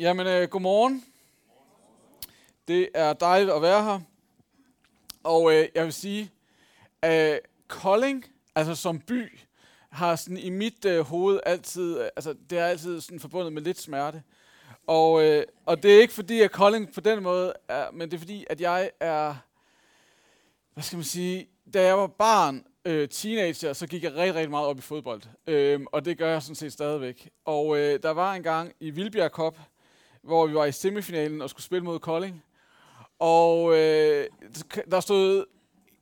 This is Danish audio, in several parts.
Jamen, øh, godmorgen. Det er dejligt at være her. Og øh, jeg vil sige, at Kolding, altså som by, har sådan i mit øh, hoved altid, øh, altså det er altid sådan forbundet med lidt smerte. Og, øh, og det er ikke fordi, at Kolding på den måde er, men det er fordi, at jeg er, hvad skal man sige, da jeg var barn, øh, teenager, så gik jeg rigtig, rigtig meget op i fodbold. Øh, og det gør jeg sådan set stadigvæk. Og øh, der var en gang i Vildbjerg Cup, hvor vi var i semifinalen og skulle spille mod Kolding. Og øh, der stod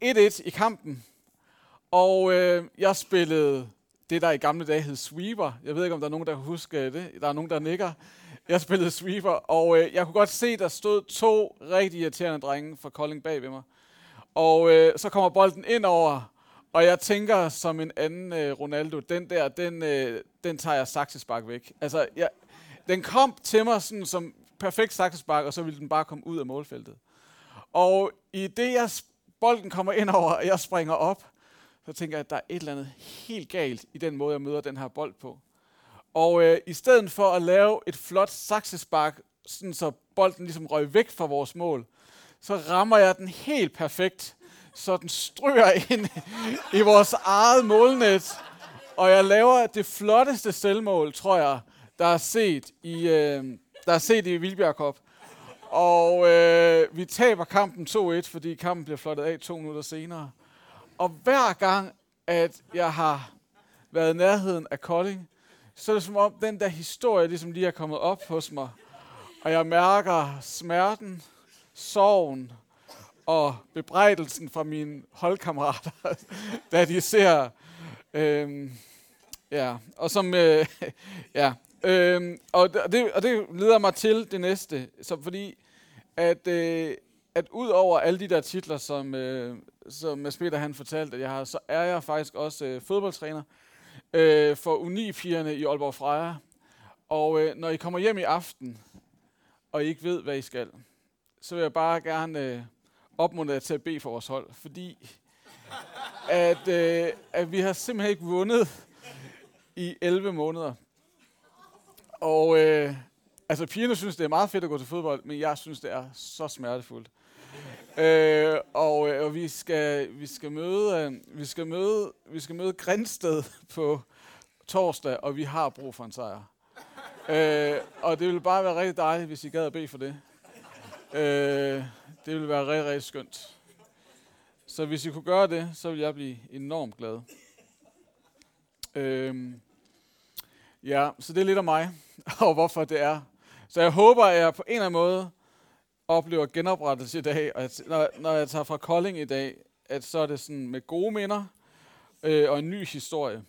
1-1 i kampen. Og øh, jeg spillede det, der i gamle dage hed sweeper. Jeg ved ikke, om der er nogen, der kan huske øh, det. Der er nogen, der nikker. Jeg spillede sweeper, og øh, jeg kunne godt se, der stod to rigtig irriterende drenge fra Kolding bag ved mig. Og øh, så kommer bolden ind over, og jeg tænker som en anden øh, Ronaldo, den der, den, øh, den tager jeg saksespark væk. Altså, jeg, den kom til mig sådan som perfekt saksespark, og så ville den bare komme ud af målfeltet. Og i det, jeg, bolden kommer ind over, og jeg springer op, så tænker jeg, at der er et eller andet helt galt i den måde, jeg møder den her bold på. Og øh, i stedet for at lave et flot saksespark, sådan så bolden ligesom røg væk fra vores mål, så rammer jeg den helt perfekt, så den stryger ind i vores eget målnet. Og jeg laver det flotteste selvmål, tror jeg, der er set i, øh, der er set i Vildbjerg Cup. Og øh, vi taber kampen 2-1, fordi kampen bliver flottet af to minutter senere. Og hver gang, at jeg har været i nærheden af Kolding, så er det som om, den der historie ligesom lige er kommet op hos mig. Og jeg mærker smerten, sorgen og bebrejdelsen fra mine holdkammerater, da de ser... Øh, ja, og som... Øh, ja, øh, og, det, og det leder mig til det næste, så fordi at, øh, at ud over alle de der titler, som, øh, som Mads Peter han fortalte, at jeg har, så er jeg faktisk også øh, fodboldtræner øh, for Uni-pigerne i Aalborg Freja. Og øh, når I kommer hjem i aften, og I ikke ved, hvad I skal, så vil jeg bare gerne øh, opmuntre jer til at bede for vores hold, fordi at, øh, at vi har simpelthen ikke vundet i 11 måneder. Og øh, altså pigerne synes, det er meget fedt at gå til fodbold, men jeg synes, det er så smertefuldt. Øh, og, øh, og vi skal vi skal møde øh, vi skal møde vi skal møde Grænsted på torsdag, og vi har brug for en sejr. øh, og det ville bare være rigtig dejligt, hvis I gad at bede for det. Øh, det ville være rigtig, rigtig skønt. Så hvis I kunne gøre det, så ville jeg blive enormt glad. Øh, ja, så det er lidt om mig, og hvorfor det er. Så jeg håber, at jeg på en eller anden måde oplever genoprettelse i dag, og at, når, når jeg tager fra Kolding i dag, at så er det sådan med gode minder øh, og en ny historie.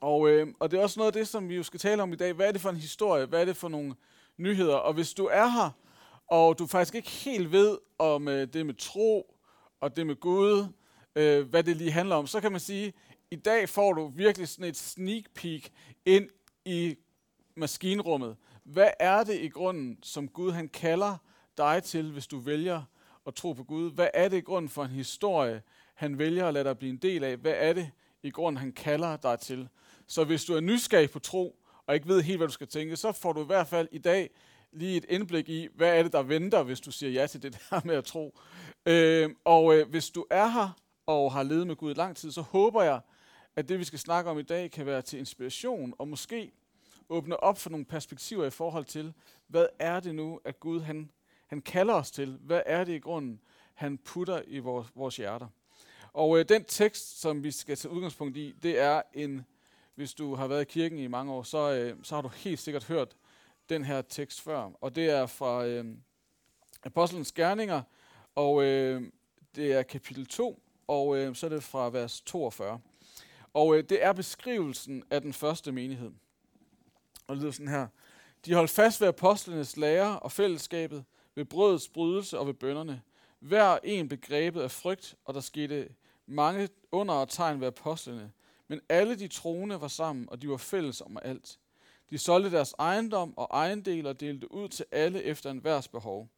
Og, øh, og det er også noget af det, som vi jo skal tale om i dag. Hvad er det for en historie? Hvad er det for nogle nyheder? Og hvis du er her, og du faktisk ikke helt ved om øh, det med tro og det med Gud, øh, hvad det lige handler om, så kan man sige, i dag får du virkelig sådan et sneak peek ind i maskinrummet. Hvad er det i grunden, som Gud han kalder dig til, hvis du vælger at tro på Gud? Hvad er det i grunden for en historie, han vælger at lade dig blive en del af? Hvad er det i grunden, han kalder dig til? Så hvis du er nysgerrig på tro, og ikke ved helt, hvad du skal tænke, så får du i hvert fald i dag lige et indblik i, hvad er det, der venter, hvis du siger ja til det der med at tro. Øh, og øh, hvis du er her og har levet med Gud i lang tid, så håber jeg, at det, vi skal snakke om i dag, kan være til inspiration, og måske åbne op for nogle perspektiver i forhold til, hvad er det nu, at Gud han, han kalder os til? Hvad er det i grunden, han putter i vores, vores hjerter? Og øh, den tekst, som vi skal tage udgangspunkt i, det er en, hvis du har været i kirken i mange år, så, øh, så har du helt sikkert hørt den her tekst før. Og det er fra øh, Apostlenes Gerninger, og øh, det er kapitel 2, og øh, så er det fra vers 42. Og øh, det er beskrivelsen af den første menighed. Og det lyder sådan her. De holdt fast ved apostlenes lære og fællesskabet, ved brødets brydelse og ved bønderne. Hver en begrebet af frygt, og der skete mange under og tegn ved apostlene. Men alle de troende var sammen, og de var fælles om alt. De solgte deres ejendom og ejendel og delte ud til alle efter en værs behov.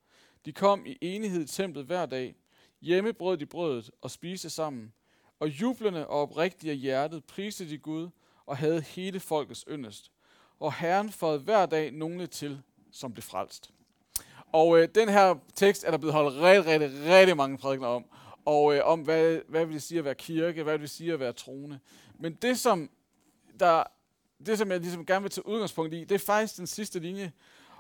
De kom i enighed i templet hver dag. Hjemme brød de brødet og spiste sammen. Og jublende og oprigtige af hjertet priste de Gud og havde hele folkets yndest og Herren fåede hver dag nogle til som blev frelst. Og øh, den her tekst er der blevet holdt rigtig, rigtig, rigtig mange prædikner om. Og øh, om, hvad, hvad vil det sige at være kirke, hvad vil det sige at være troende. Men det, som, der, det, som jeg ligesom gerne vil tage udgangspunkt i, det er faktisk den sidste linje.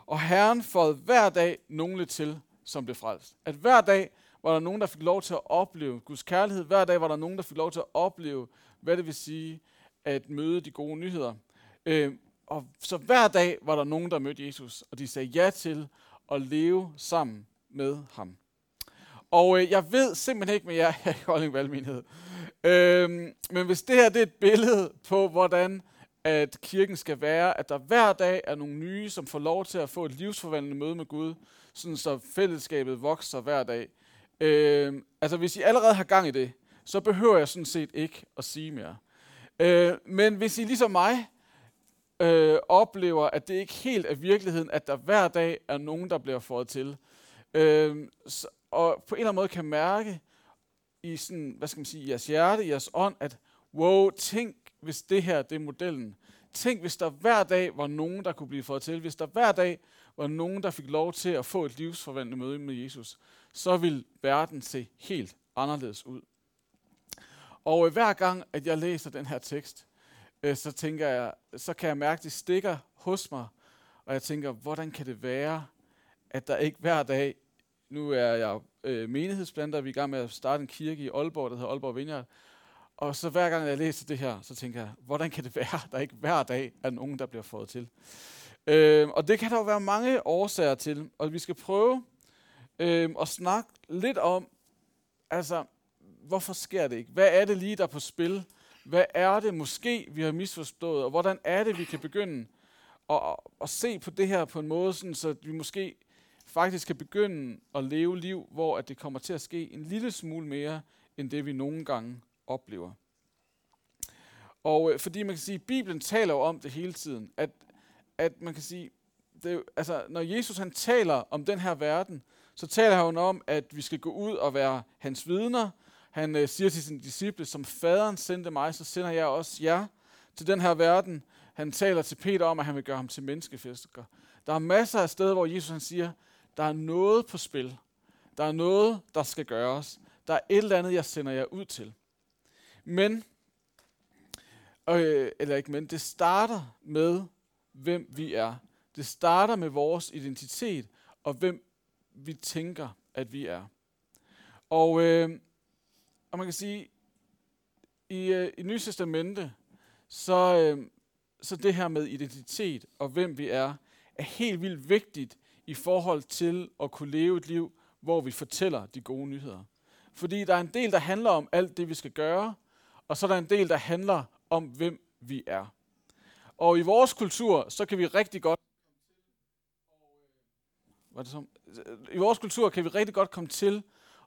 Og Herren fåede hver dag nogle til, som blev frelst. At hver dag var der nogen, der fik lov til at opleve Guds kærlighed. Hver dag var der nogen, der fik lov til at opleve, hvad det vil sige at møde de gode nyheder. Øh, og så hver dag var der nogen, der mødte Jesus, og de sagde ja til at leve sammen med ham. Og øh, jeg ved simpelthen ikke med jer her i Kolding Valgmenighed. Øh, men hvis det her det er et billede på, hvordan at kirken skal være, at der hver dag er nogle nye, som får lov til at få et livsforvandlende møde med Gud, sådan så fællesskabet vokser hver dag. Øh, altså hvis I allerede har gang i det, så behøver jeg sådan set ikke at sige mere. Øh, men hvis I ligesom mig øh, oplever, at det ikke helt er virkeligheden, at der hver dag er nogen, der bliver fået til, øh, så, og på en eller anden måde kan mærke i sådan, hvad skal man sige, i jeres hjerte, jeres ånd, at wow, tænk hvis det her det er modellen. Tænk hvis der hver dag var nogen, der kunne blive fået til, hvis der hver dag var nogen, der fik lov til at få et livsforvandlet møde med Jesus, så vil verden se helt anderledes ud. Og øh, hver gang, at jeg læser den her tekst, øh, så tænker jeg, så kan jeg mærke, at det stikker hos mig, og jeg tænker, hvordan kan det være, at der ikke hver dag, nu er jeg øh, menighedsplanter, vi er i gang med at starte en kirke i Aalborg, der hedder Aalborg Vineyard, og så hver gang jeg læser det her, så tænker jeg, hvordan kan det være, at der ikke hver dag er nogen, der bliver fået til? Øh, og det kan der jo være mange årsager til, og vi skal prøve øh, og snakke lidt om, altså, hvorfor sker det ikke? Hvad er det lige, der er på spil? Hvad er det måske, vi har misforstået? Og hvordan er det, vi kan begynde at, at se på det her på en måde, sådan, så vi måske faktisk kan begynde at leve liv, hvor at det kommer til at ske en lille smule mere, end det vi nogle gange oplever. Og øh, fordi man kan sige, at Bibelen taler jo om det hele tiden, at, at man kan sige, det, altså, når Jesus han taler om den her verden, så taler han om, at vi skal gå ud og være hans vidner, han øh, siger til sine disciple, som faderen sendte mig, så sender jeg også jer til den her verden. Han taler til Peter om, at han vil gøre ham til menneskefisker. Der er masser af steder, hvor Jesus han siger, der er noget på spil. Der er noget, der skal gøres. Der er et eller andet, jeg sender jer ud til. Men, øh, eller ikke men, det starter med, hvem vi er. Det starter med vores identitet og hvem vi tænker, at vi er. Og øh, og man kan sige, i, øh, i Nye Testamente, så, øh, så det her med identitet og hvem vi er, er helt vildt vigtigt i forhold til at kunne leve et liv, hvor vi fortæller de gode nyheder. Fordi der er en del, der handler om alt det, vi skal gøre, og så er der en del, der handler om, hvem vi er. Og i vores kultur, så kan vi rigtig godt var det så? I vores kultur kan vi rigtig godt komme til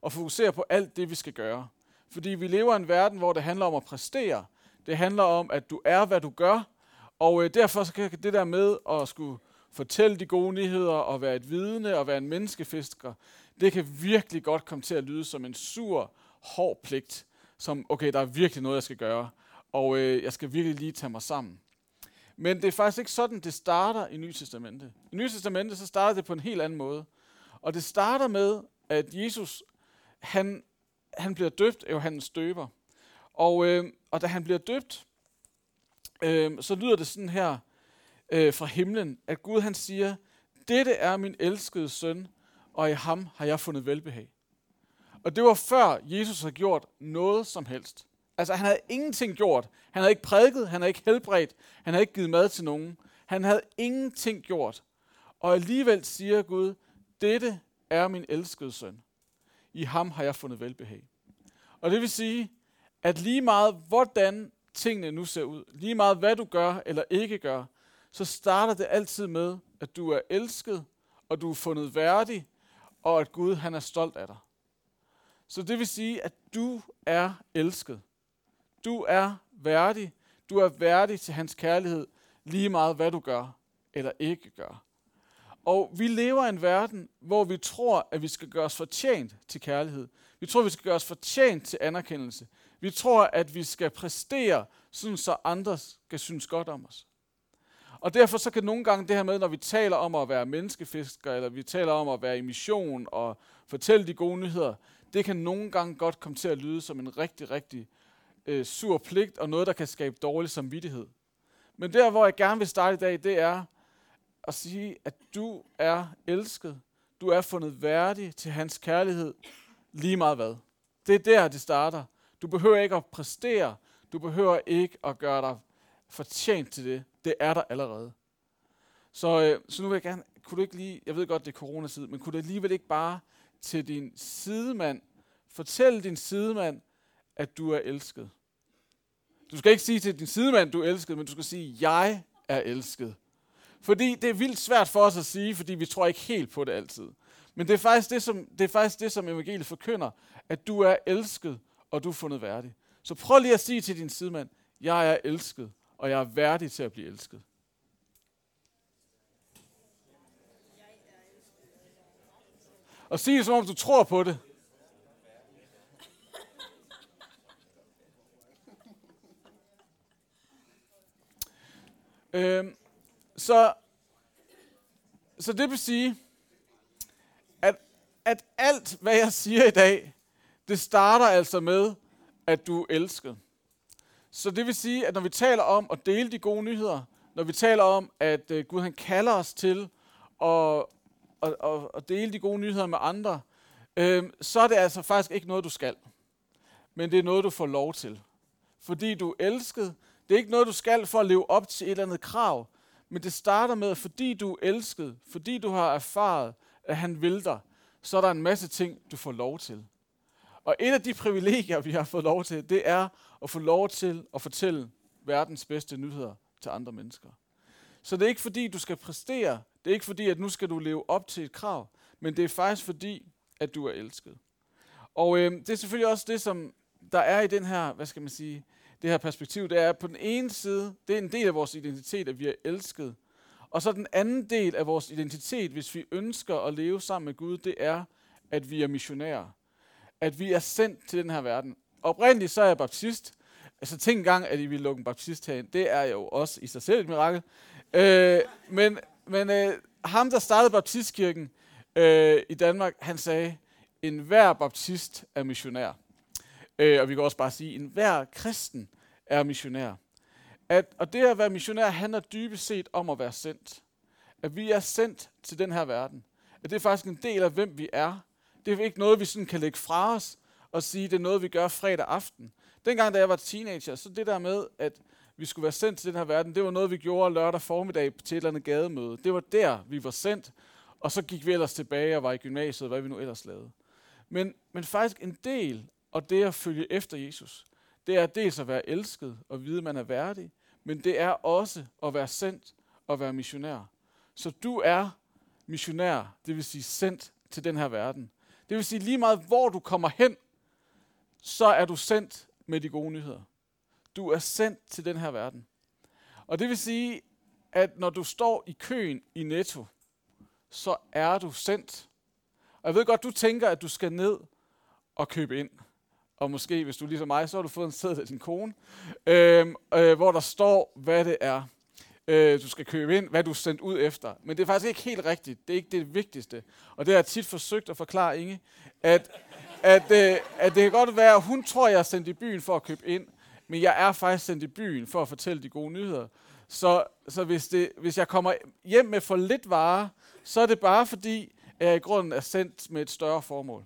at fokusere på alt det, vi skal gøre. Fordi vi lever i en verden, hvor det handler om at præstere. Det handler om, at du er, hvad du gør. Og øh, derfor så kan det der med at skulle fortælle de gode nyheder og være et vidne og være en menneskefisker, det kan virkelig godt komme til at lyde som en sur, hård pligt. Som, okay, der er virkelig noget, jeg skal gøre. Og øh, jeg skal virkelig lige tage mig sammen. Men det er faktisk ikke sådan, det starter i Nye Testamente. I Nye Testamente, så starter det på en helt anden måde. Og det starter med, at Jesus, han han bliver døbt af Johannes Døber. Og, øh, og da han bliver døbt, øh, så lyder det sådan her øh, fra himlen, at Gud han siger, dette er min elskede søn, og i ham har jeg fundet velbehag. Og det var før Jesus har gjort noget som helst. Altså han havde ingenting gjort. Han havde ikke prædiket, han havde ikke helbredt, han havde ikke givet mad til nogen. Han havde ingenting gjort. Og alligevel siger Gud, dette er min elskede søn. I ham har jeg fundet velbehag. Og det vil sige, at lige meget hvordan tingene nu ser ud, lige meget hvad du gør eller ikke gør, så starter det altid med, at du er elsket, og du er fundet værdig, og at Gud han er stolt af dig. Så det vil sige, at du er elsket. Du er værdig. Du er værdig til hans kærlighed, lige meget hvad du gør eller ikke gør. Og vi lever i en verden, hvor vi tror, at vi skal gøre os fortjent til kærlighed. Vi tror, at vi skal gøre os fortjent til anerkendelse. Vi tror, at vi skal præstere, sådan så andre skal synes godt om os. Og derfor så kan nogle gange det her med, når vi taler om at være menneskefisker, eller vi taler om at være i mission og fortælle de gode nyheder, det kan nogle gange godt komme til at lyde som en rigtig, rigtig øh, sur pligt, og noget, der kan skabe dårlig samvittighed. Men der, hvor jeg gerne vil starte i dag, det er at sige, at du er elsket. Du er fundet værdig til hans kærlighed, lige meget hvad. Det er der, det starter. Du behøver ikke at præstere. Du behøver ikke at gøre dig fortjent til det. Det er der allerede. Så, øh, så nu vil jeg gerne, kunne du ikke lige, jeg ved godt, det er coronatid, men kunne du alligevel ikke bare til din sidemand, fortælle din sidemand, at du er elsket. Du skal ikke sige til din sidemand, du er elsket, men du skal sige, jeg er elsket. Fordi det er vildt svært for os at sige, fordi vi tror ikke helt på det altid. Men det er faktisk det, som, det er faktisk det, som evangeliet forkynder, at du er elsket, og du er fundet værdig. Så prøv lige at sige til din sidemand, jeg er elsket, og jeg er værdig til at blive elsket. Og sig det, som om du tror på det. Øhm, så, så det vil sige, at, at alt, hvad jeg siger i dag, det starter altså med, at du er elsket. Så det vil sige, at når vi taler om at dele de gode nyheder, når vi taler om, at øh, Gud han kalder os til at, at, at, at dele de gode nyheder med andre, øh, så er det altså faktisk ikke noget, du skal. Men det er noget, du får lov til. Fordi du er elsket. Det er ikke noget, du skal for at leve op til et eller andet krav. Men det starter med, at fordi du er elsket, fordi du har erfaret, at han vil dig, så er der en masse ting, du får lov til. Og et af de privilegier, vi har fået lov til, det er at få lov til at fortælle verdens bedste nyheder til andre mennesker. Så det er ikke fordi, du skal præstere. Det er ikke fordi, at nu skal du leve op til et krav. Men det er faktisk fordi, at du er elsket. Og øh, det er selvfølgelig også det, som der er i den her, hvad skal man sige, det her perspektiv. Det er på den ene side, det er en del af vores identitet, at vi er elsket. Og så den anden del af vores identitet, hvis vi ønsker at leve sammen med Gud, det er, at vi er missionærer at vi er sendt til den her verden. Oprindeligt så er jeg baptist. Altså tænk engang, at I ville lukke en baptist herind. Det er jo også i sig selv et mirakel. Øh, men men øh, ham, der startede baptistkirken øh, i Danmark, han sagde, en hver baptist er missionær. Øh, og vi kan også bare sige, en enhver kristen er missionær. At, og det at være missionær handler dybest set om at være sendt. At vi er sendt til den her verden. At det er faktisk en del af, hvem vi er. Det er ikke noget, vi sådan kan lægge fra os og sige, det er noget, vi gør fredag aften. Dengang, da jeg var teenager, så det der med, at vi skulle være sendt til den her verden, det var noget, vi gjorde lørdag formiddag til et eller andet gademøde. Det var der, vi var sendt, og så gik vi ellers tilbage og var i gymnasiet, hvad vi nu ellers lavede. Men, men faktisk en del og det at følge efter Jesus, det er dels at være elsket og vide, at man er værdig, men det er også at være sendt og være missionær. Så du er missionær, det vil sige sendt til den her verden. Det vil sige, lige meget hvor du kommer hen, så er du sendt med de gode nyheder. Du er sendt til den her verden. Og det vil sige, at når du står i køen i Netto, så er du sendt. Og jeg ved godt, du tænker, at du skal ned og købe ind. Og måske, hvis du er ligesom mig, så har du fået en seddel af din kone, øh, øh, hvor der står, hvad det er, øh, du skal købe ind, hvad du er sendt ud efter. Men det er faktisk ikke helt rigtigt. Det er ikke det vigtigste. Og det har jeg tit forsøgt at forklare Inge, at, at, øh, at det kan godt være, at hun tror, jeg er sendt i byen for at købe ind, men jeg er faktisk sendt i byen for at fortælle de gode nyheder. Så, så hvis, det, hvis jeg kommer hjem med for lidt varer, så er det bare fordi, at jeg i grunden er sendt med et større formål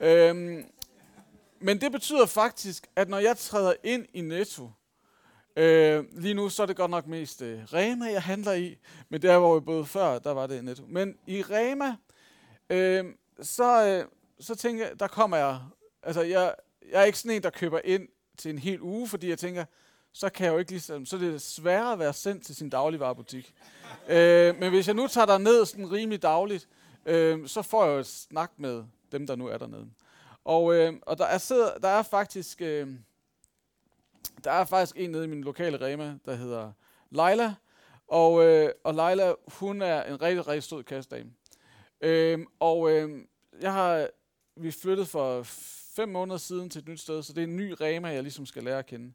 øhm, men det betyder faktisk, at når jeg træder ind i Netto, Øh, lige nu så er det godt nok mest øh, Rema, jeg handler i, men der hvor vi boede før, der var det netto. Men i Rema, øh, så, øh, så tænker jeg, der kommer jeg, altså jeg, jeg er ikke sådan en, der køber ind til en hel uge, fordi jeg tænker, så kan jeg jo ikke ligesom, så er det sværere at være sendt til sin dagligvarerbutik. øh, men hvis jeg nu tager der ned sådan rimelig dagligt, øh, så får jeg jo et snak med dem, der nu er dernede. Og, øh, og der, er, sidder, der er faktisk... Øh, der er faktisk en nede i min lokale Rema, der hedder Leila. Og, øh, og Leila, hun er en rigtig, rigtig sød kastdame. Øh, og øh, jeg har, vi flyttet for fem måneder siden til et nyt sted, så det er en ny Rema, jeg ligesom skal lære at kende.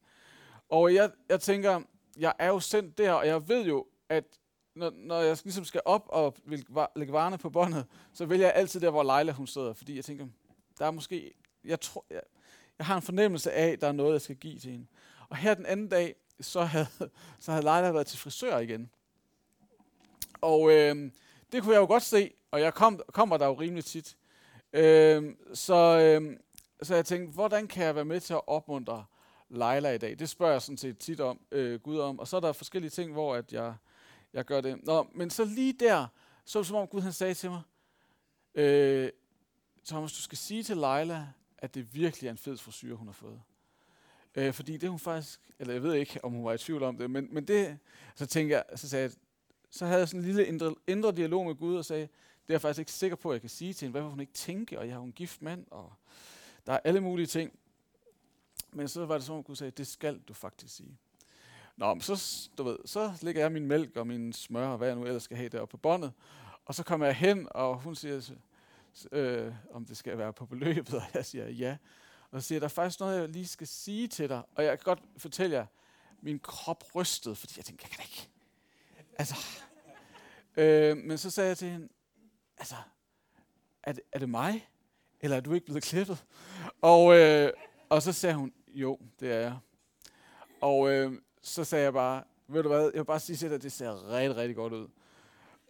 Og jeg, jeg tænker, jeg er jo sendt der, og jeg ved jo, at når, når jeg ligesom skal op og vil lægge varerne på båndet, så vælger jeg altid der, hvor Leila hun sidder, fordi jeg tænker, der er måske, jeg tror, jeg, jeg har en fornemmelse af, at der er noget, jeg skal give til hende. Og her den anden dag, så havde, så havde Leila været til frisør igen. Og øh, det kunne jeg jo godt se, og jeg kom, kommer der jo rimelig tit. Øh, så, øh, så jeg tænkte, hvordan kan jeg være med til at opmuntre Leila i dag? Det spørger jeg sådan set tit om, øh, Gud om. Og så er der forskellige ting, hvor at jeg, jeg gør det. Nå, men så lige der, så som om Gud han sagde til mig, øh, Thomas, du skal sige til Leila, at det virkelig er en fed frisyr, hun har fået. Øh, fordi det hun faktisk, eller jeg ved ikke, om hun var i tvivl om det, men, men det, så tænkte jeg, så sagde jeg, så havde jeg sådan en lille indre, indre dialog med Gud og sagde, det er jeg faktisk ikke sikker på, at jeg kan sige til hende. Hvad vil hun ikke tænke? Og jeg har en gift mand, og der er alle mulige ting. Men så var det som om Gud sagde, det skal du faktisk sige. Nå, men så, du ved, så lægger jeg min mælk og min smør og hvad jeg nu ellers skal have deroppe på båndet. Og så kommer jeg hen, og hun siger, øh, om det skal være på beløbet, og jeg siger ja. Og så siger der er faktisk noget, jeg lige skal sige til dig. Og jeg kan godt fortælle jer, min krop rystede, fordi jeg tænkte, jeg kan ikke. Altså, øh, men så sagde jeg til hende, altså, er det, er det mig? Eller er du ikke blevet klippet? Og, øh, og så sagde hun, jo, det er jeg. Og øh, så sagde jeg bare, ved du hvad, jeg vil bare sige til dig, at det ser rigtig, rigtig godt ud.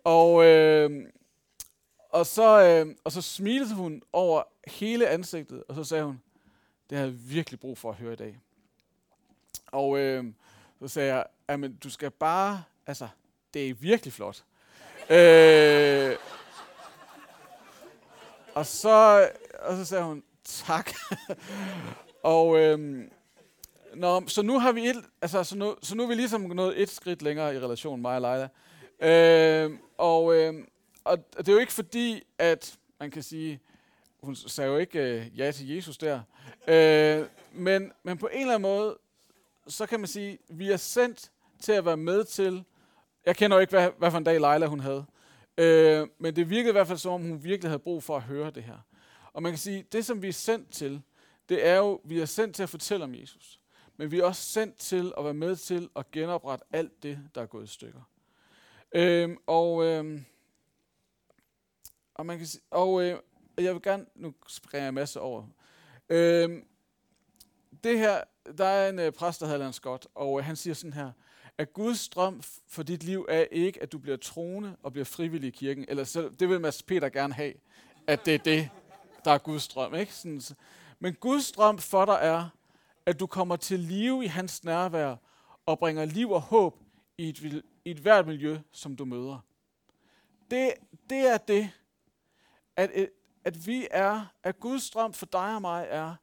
Og, øh, og, så, øh, og så smilede hun over hele ansigtet, og så sagde hun, det har jeg virkelig brug for at høre i dag. Og øh, så sagde jeg, jamen du skal bare, altså, det er virkelig flot. øh, og så, og så sagde hun, tak. og øh, nå, så nu har vi et, altså, så nu, så nu er vi ligesom nået et skridt længere i relation mig og Leila. Øh, og, øh, og det er jo ikke fordi, at man kan sige, hun sagde jo ikke øh, ja til Jesus der, øh, men, men på en eller anden måde, så kan man sige, vi er sendt til at være med til, jeg kender jo ikke, hvad, hvad for en dag Leila hun havde, Øh, men det virkede i hvert fald som om, hun virkelig havde brug for at høre det her. Og man kan sige, det som vi er sendt til, det er jo, vi er sendt til at fortælle om Jesus. Men vi er også sendt til at være med til at genoprette alt det, der er gået i stykker. Øhm, og, øhm, og, man kan sige, og øh, jeg vil gerne, nu springer jeg en masse over. Øhm, det her, der er en øh, præst, der hedder Lance Scott, og øh, han siger sådan her, at Guds drøm for dit liv er ikke, at du bliver troende og bliver frivillig i kirken. Eller selv, det vil Mads Peter gerne have, at det er det, der er Guds drøm. Ikke? Sådan, men Guds drøm for dig er, at du kommer til live i hans nærvær og bringer liv og håb i et, i et hvert miljø, som du møder. Det, det er det, at, øh, at vi er, at Guds drøm for dig og mig er,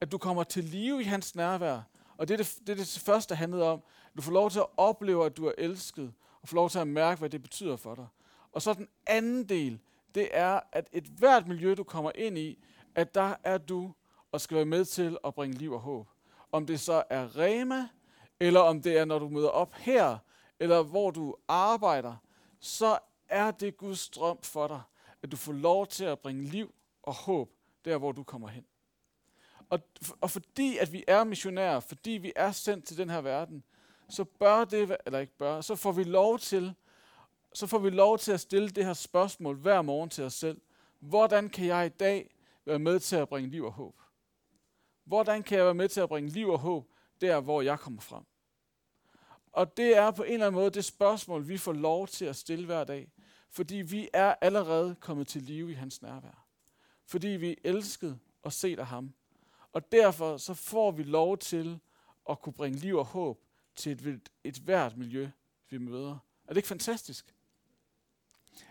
at du kommer til live i hans nærvær. Og det er det, det, er det første, handlede om, du får lov til at opleve, at du er elsket, og får lov til at mærke, hvad det betyder for dig. Og så den anden del, det er, at et hvert miljø, du kommer ind i, at der er du og skal være med til at bringe liv og håb. Om det så er Rema, eller om det er, når du møder op her, eller hvor du arbejder, så er det Guds drøm for dig, at du får lov til at bringe liv og håb der, hvor du kommer hen. Og, og fordi at vi er missionærer, fordi vi er sendt til den her verden, så bør det, eller ikke bør, så får vi lov til, så får vi lov til at stille det her spørgsmål hver morgen til os selv. Hvordan kan jeg i dag være med til at bringe liv og håb? Hvordan kan jeg være med til at bringe liv og håb der, hvor jeg kommer frem? Og det er på en eller anden måde det spørgsmål, vi får lov til at stille hver dag. Fordi vi er allerede kommet til live i hans nærvær. Fordi vi elskede og set af ham. Og derfor så får vi lov til at kunne bringe liv og håb til et, et hvert miljø, vi møder. Er det ikke fantastisk?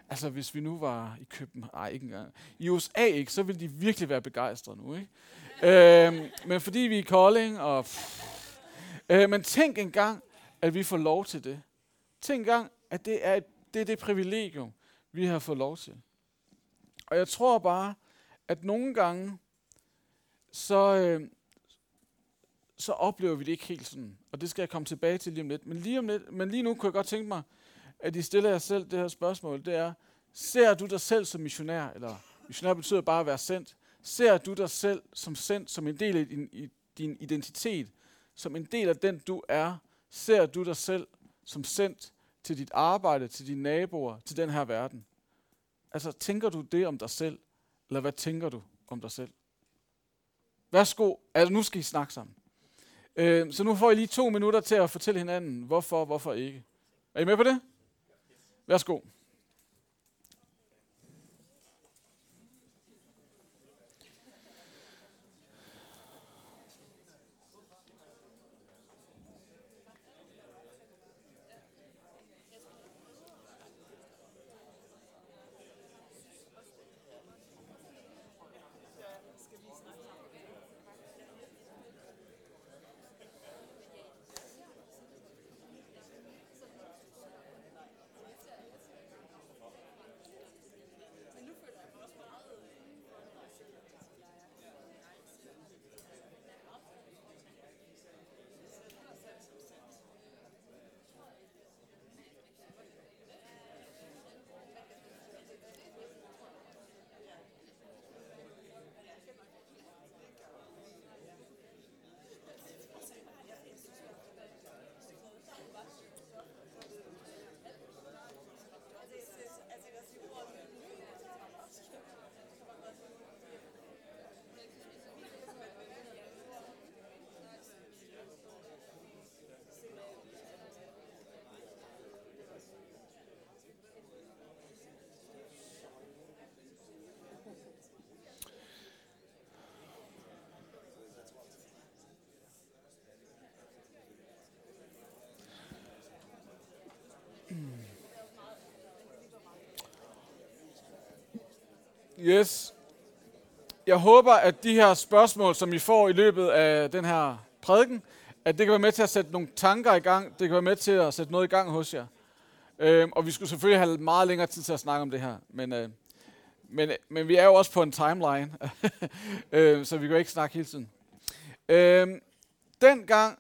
Altså, hvis vi nu var i København, nej, ikke engang. I USA ikke, så ville de virkelig være begejstrede nu, ikke? øhm, men fordi vi er i Kolding, og... Pff, øh, men tænk engang, at vi får lov til det. Tænk engang, at det er, et, det er det privilegium, vi har fået lov til. Og jeg tror bare, at nogle gange, så, øh, så oplever vi det ikke helt sådan. Og det skal jeg komme tilbage til lige om lidt. Men lige, om lidt, men lige nu kunne jeg godt tænke mig, at I stiller jer selv det her spørgsmål. Det er, ser du dig selv som missionær? Eller missionær betyder bare at være sendt. Ser du dig selv som sendt, som en del af din, i, din identitet? Som en del af den, du er, Ser du dig selv som sendt til dit arbejde, til dine naboer, til den her verden? Altså, tænker du det om dig selv, eller hvad tænker du om dig selv? Værsgo, altså nu skal I snakke sammen. Øh, så nu får I lige to minutter til at fortælle hinanden, hvorfor, hvorfor ikke. Er I med på det? Værsgo. Yes. Jeg håber, at de her spørgsmål, som I får i løbet af den her prædiken, at det kan være med til at sætte nogle tanker i gang. Det kan være med til at sætte noget i gang hos jer. Øhm, og vi skulle selvfølgelig have meget længere tid til at snakke om det her. Men, øh, men, øh, men vi er jo også på en timeline, øh, så vi kan jo ikke snakke hele tiden. Øhm, den gang,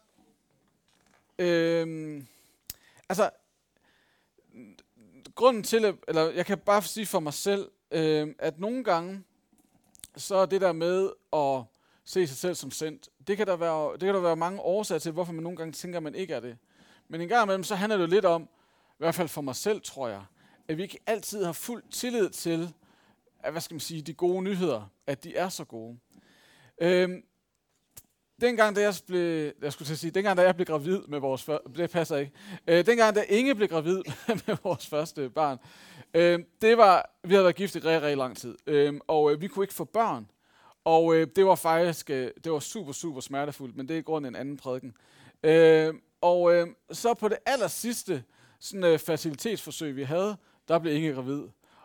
øhm, altså, grunden til, eller jeg kan bare sige for mig selv, øh, at nogle gange, så er det der med at se sig selv som sendt, det kan der være, det kan der være mange årsager til, hvorfor man nogle gange tænker, at man ikke er det. Men en gang imellem, så handler det lidt om, i hvert fald for mig selv, tror jeg, at vi ikke altid har fuld tillid til, at, hvad skal man sige, de gode nyheder, at de er så gode. Øhm, dengang, da jeg blev, jeg skulle til at sige, dengang, da jeg blev gravid med vores, det passer ikke, øh, dengang, da Inge blev gravid med vores første barn, Øh, det var, vi havde været gift i rigtig, rigtig lang tid, øh, og øh, vi kunne ikke få børn. Og øh, det var faktisk, øh, det var super, super smertefuldt, men det er i grunden en anden prædiken. Øh, og øh, så på det aller sidste sådan, øh, facilitetsforsøg, vi havde, der blev Inge gravid.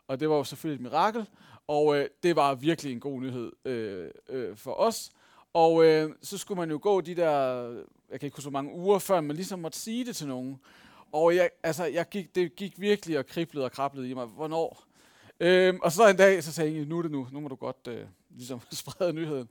Og det var jo selvfølgelig et mirakel, og øh, det var virkelig en god nyhed øh, øh, for os. Og øh, så skulle man jo gå de der, jeg kan ikke huske så mange uger, før man ligesom måtte sige det til nogen. Og jeg, altså, jeg gik, det gik virkelig og kriblede og krablede i mig. Hvornår? Øhm, og så en dag, så sagde jeg, nu er det nu. Nu må du godt øh, ligesom sprede nyheden.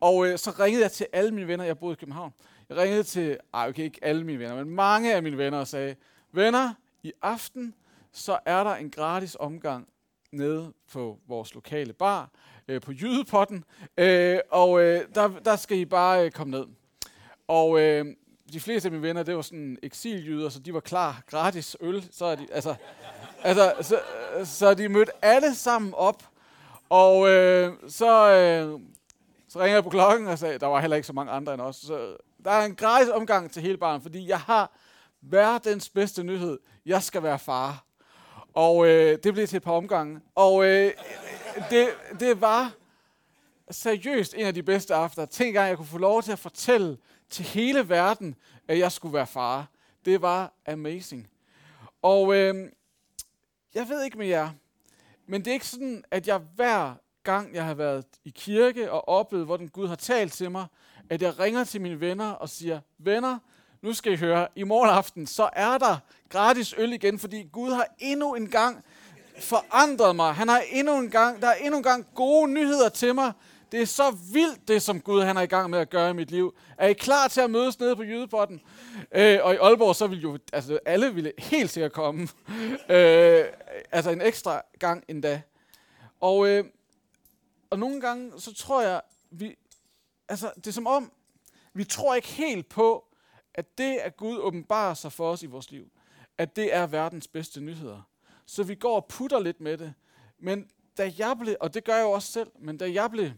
Og øh, så ringede jeg til alle mine venner. Jeg boede i København. Jeg ringede til, ej okay, ikke alle mine venner, men mange af mine venner og sagde, venner, i aften, så er der en gratis omgang nede på vores lokale bar, øh, på Jydepotten, øh, og øh, der, der skal I bare øh, komme ned. Og øh, de fleste af mine venner, det var sådan eksiljyder, så de var klar. Gratis øl. Så er de, altså, altså, så, så de mødte alle sammen op. Og øh, så, øh, så ringede jeg på klokken og sagde, der var heller ikke så mange andre end os. Så der er en gratis omgang til hele barnet, fordi jeg har verdens bedste nyhed. Jeg skal være far. Og øh, det blev til et par omgange. Og øh, det, det var seriøst en af de bedste aftener. Tænk engang, jeg kunne få lov til at fortælle til hele verden, at jeg skulle være far. Det var amazing. Og øh, jeg ved ikke med jer, men det er ikke sådan, at jeg hver gang, jeg har været i kirke og oplevet, hvor den Gud har talt til mig, at jeg ringer til mine venner og siger, venner, nu skal I høre, i morgen aften, så er der gratis øl igen, fordi Gud har endnu en gang forandret mig. Han har endnu en gang, der er endnu en gang gode nyheder til mig. Det er så vildt, det som Gud han er i gang med at gøre i mit liv. Er I klar til at mødes nede på Jydepotten? Øh, og i Aalborg, så vil jo altså, alle ville helt sikkert komme. øh, altså en ekstra gang endda. Og, øh, og nogle gange, så tror jeg, vi, altså det er som om, vi tror ikke helt på, at det, at Gud åbenbarer sig for os i vores liv, at det er verdens bedste nyheder. Så vi går og putter lidt med det. Men da jeg blev, og det gør jeg jo også selv, men da jeg blev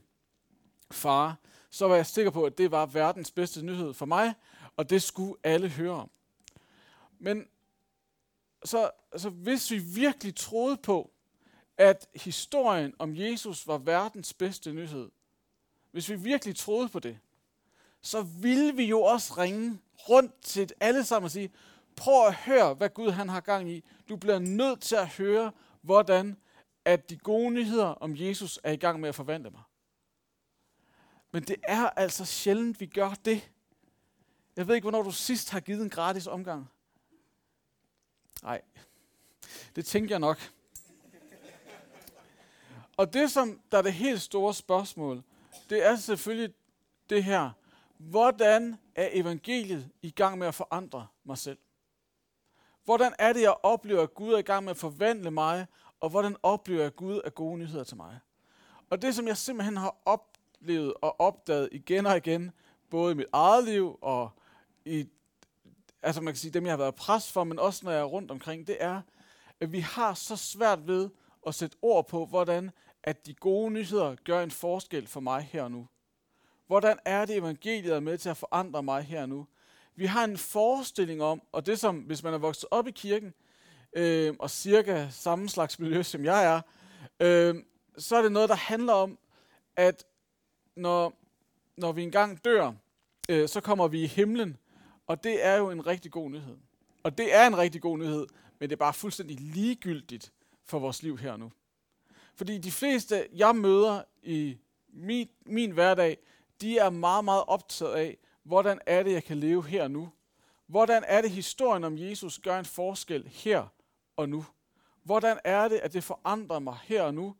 far, så var jeg sikker på, at det var verdens bedste nyhed for mig, og det skulle alle høre om. Men så altså, hvis vi virkelig troede på, at historien om Jesus var verdens bedste nyhed, hvis vi virkelig troede på det, så ville vi jo også ringe rundt til alle sammen og sige, prøv at høre, hvad Gud han har gang i. Du bliver nødt til at høre, hvordan at de gode nyheder om Jesus er i gang med at forvandle mig. Men det er altså sjældent, vi gør det. Jeg ved ikke, hvornår du sidst har givet en gratis omgang. Nej, det tænker jeg nok. Og det, som der er det helt store spørgsmål, det er selvfølgelig det her. Hvordan er evangeliet i gang med at forandre mig selv? Hvordan er det, jeg oplever, at Gud er i gang med at forvandle mig, og hvordan oplever jeg, at Gud er gode nyheder til mig? Og det, som jeg simpelthen har oplevet og opdaget igen og igen, både i mit eget liv og i altså man kan sige, dem jeg har været pres for, men også når jeg er rundt omkring, det er, at vi har så svært ved at sætte ord på, hvordan at de gode nyheder gør en forskel for mig her og nu. Hvordan er det, evangeliet er med til at forandre mig her og nu? Vi har en forestilling om, og det som, hvis man er vokset op i kirken, øh, og cirka samme slags miljø, som jeg er, øh, så er det noget, der handler om, at når, når vi engang dør, øh, så kommer vi i himlen, og det er jo en rigtig god nyhed. Og det er en rigtig god nyhed, men det er bare fuldstændig ligegyldigt for vores liv her nu. Fordi de fleste, jeg møder i min, min hverdag, de er meget, meget optaget af, hvordan er det, jeg kan leve her nu? Hvordan er det, historien om Jesus gør en forskel her og nu? Hvordan er det, at det forandrer mig her og nu?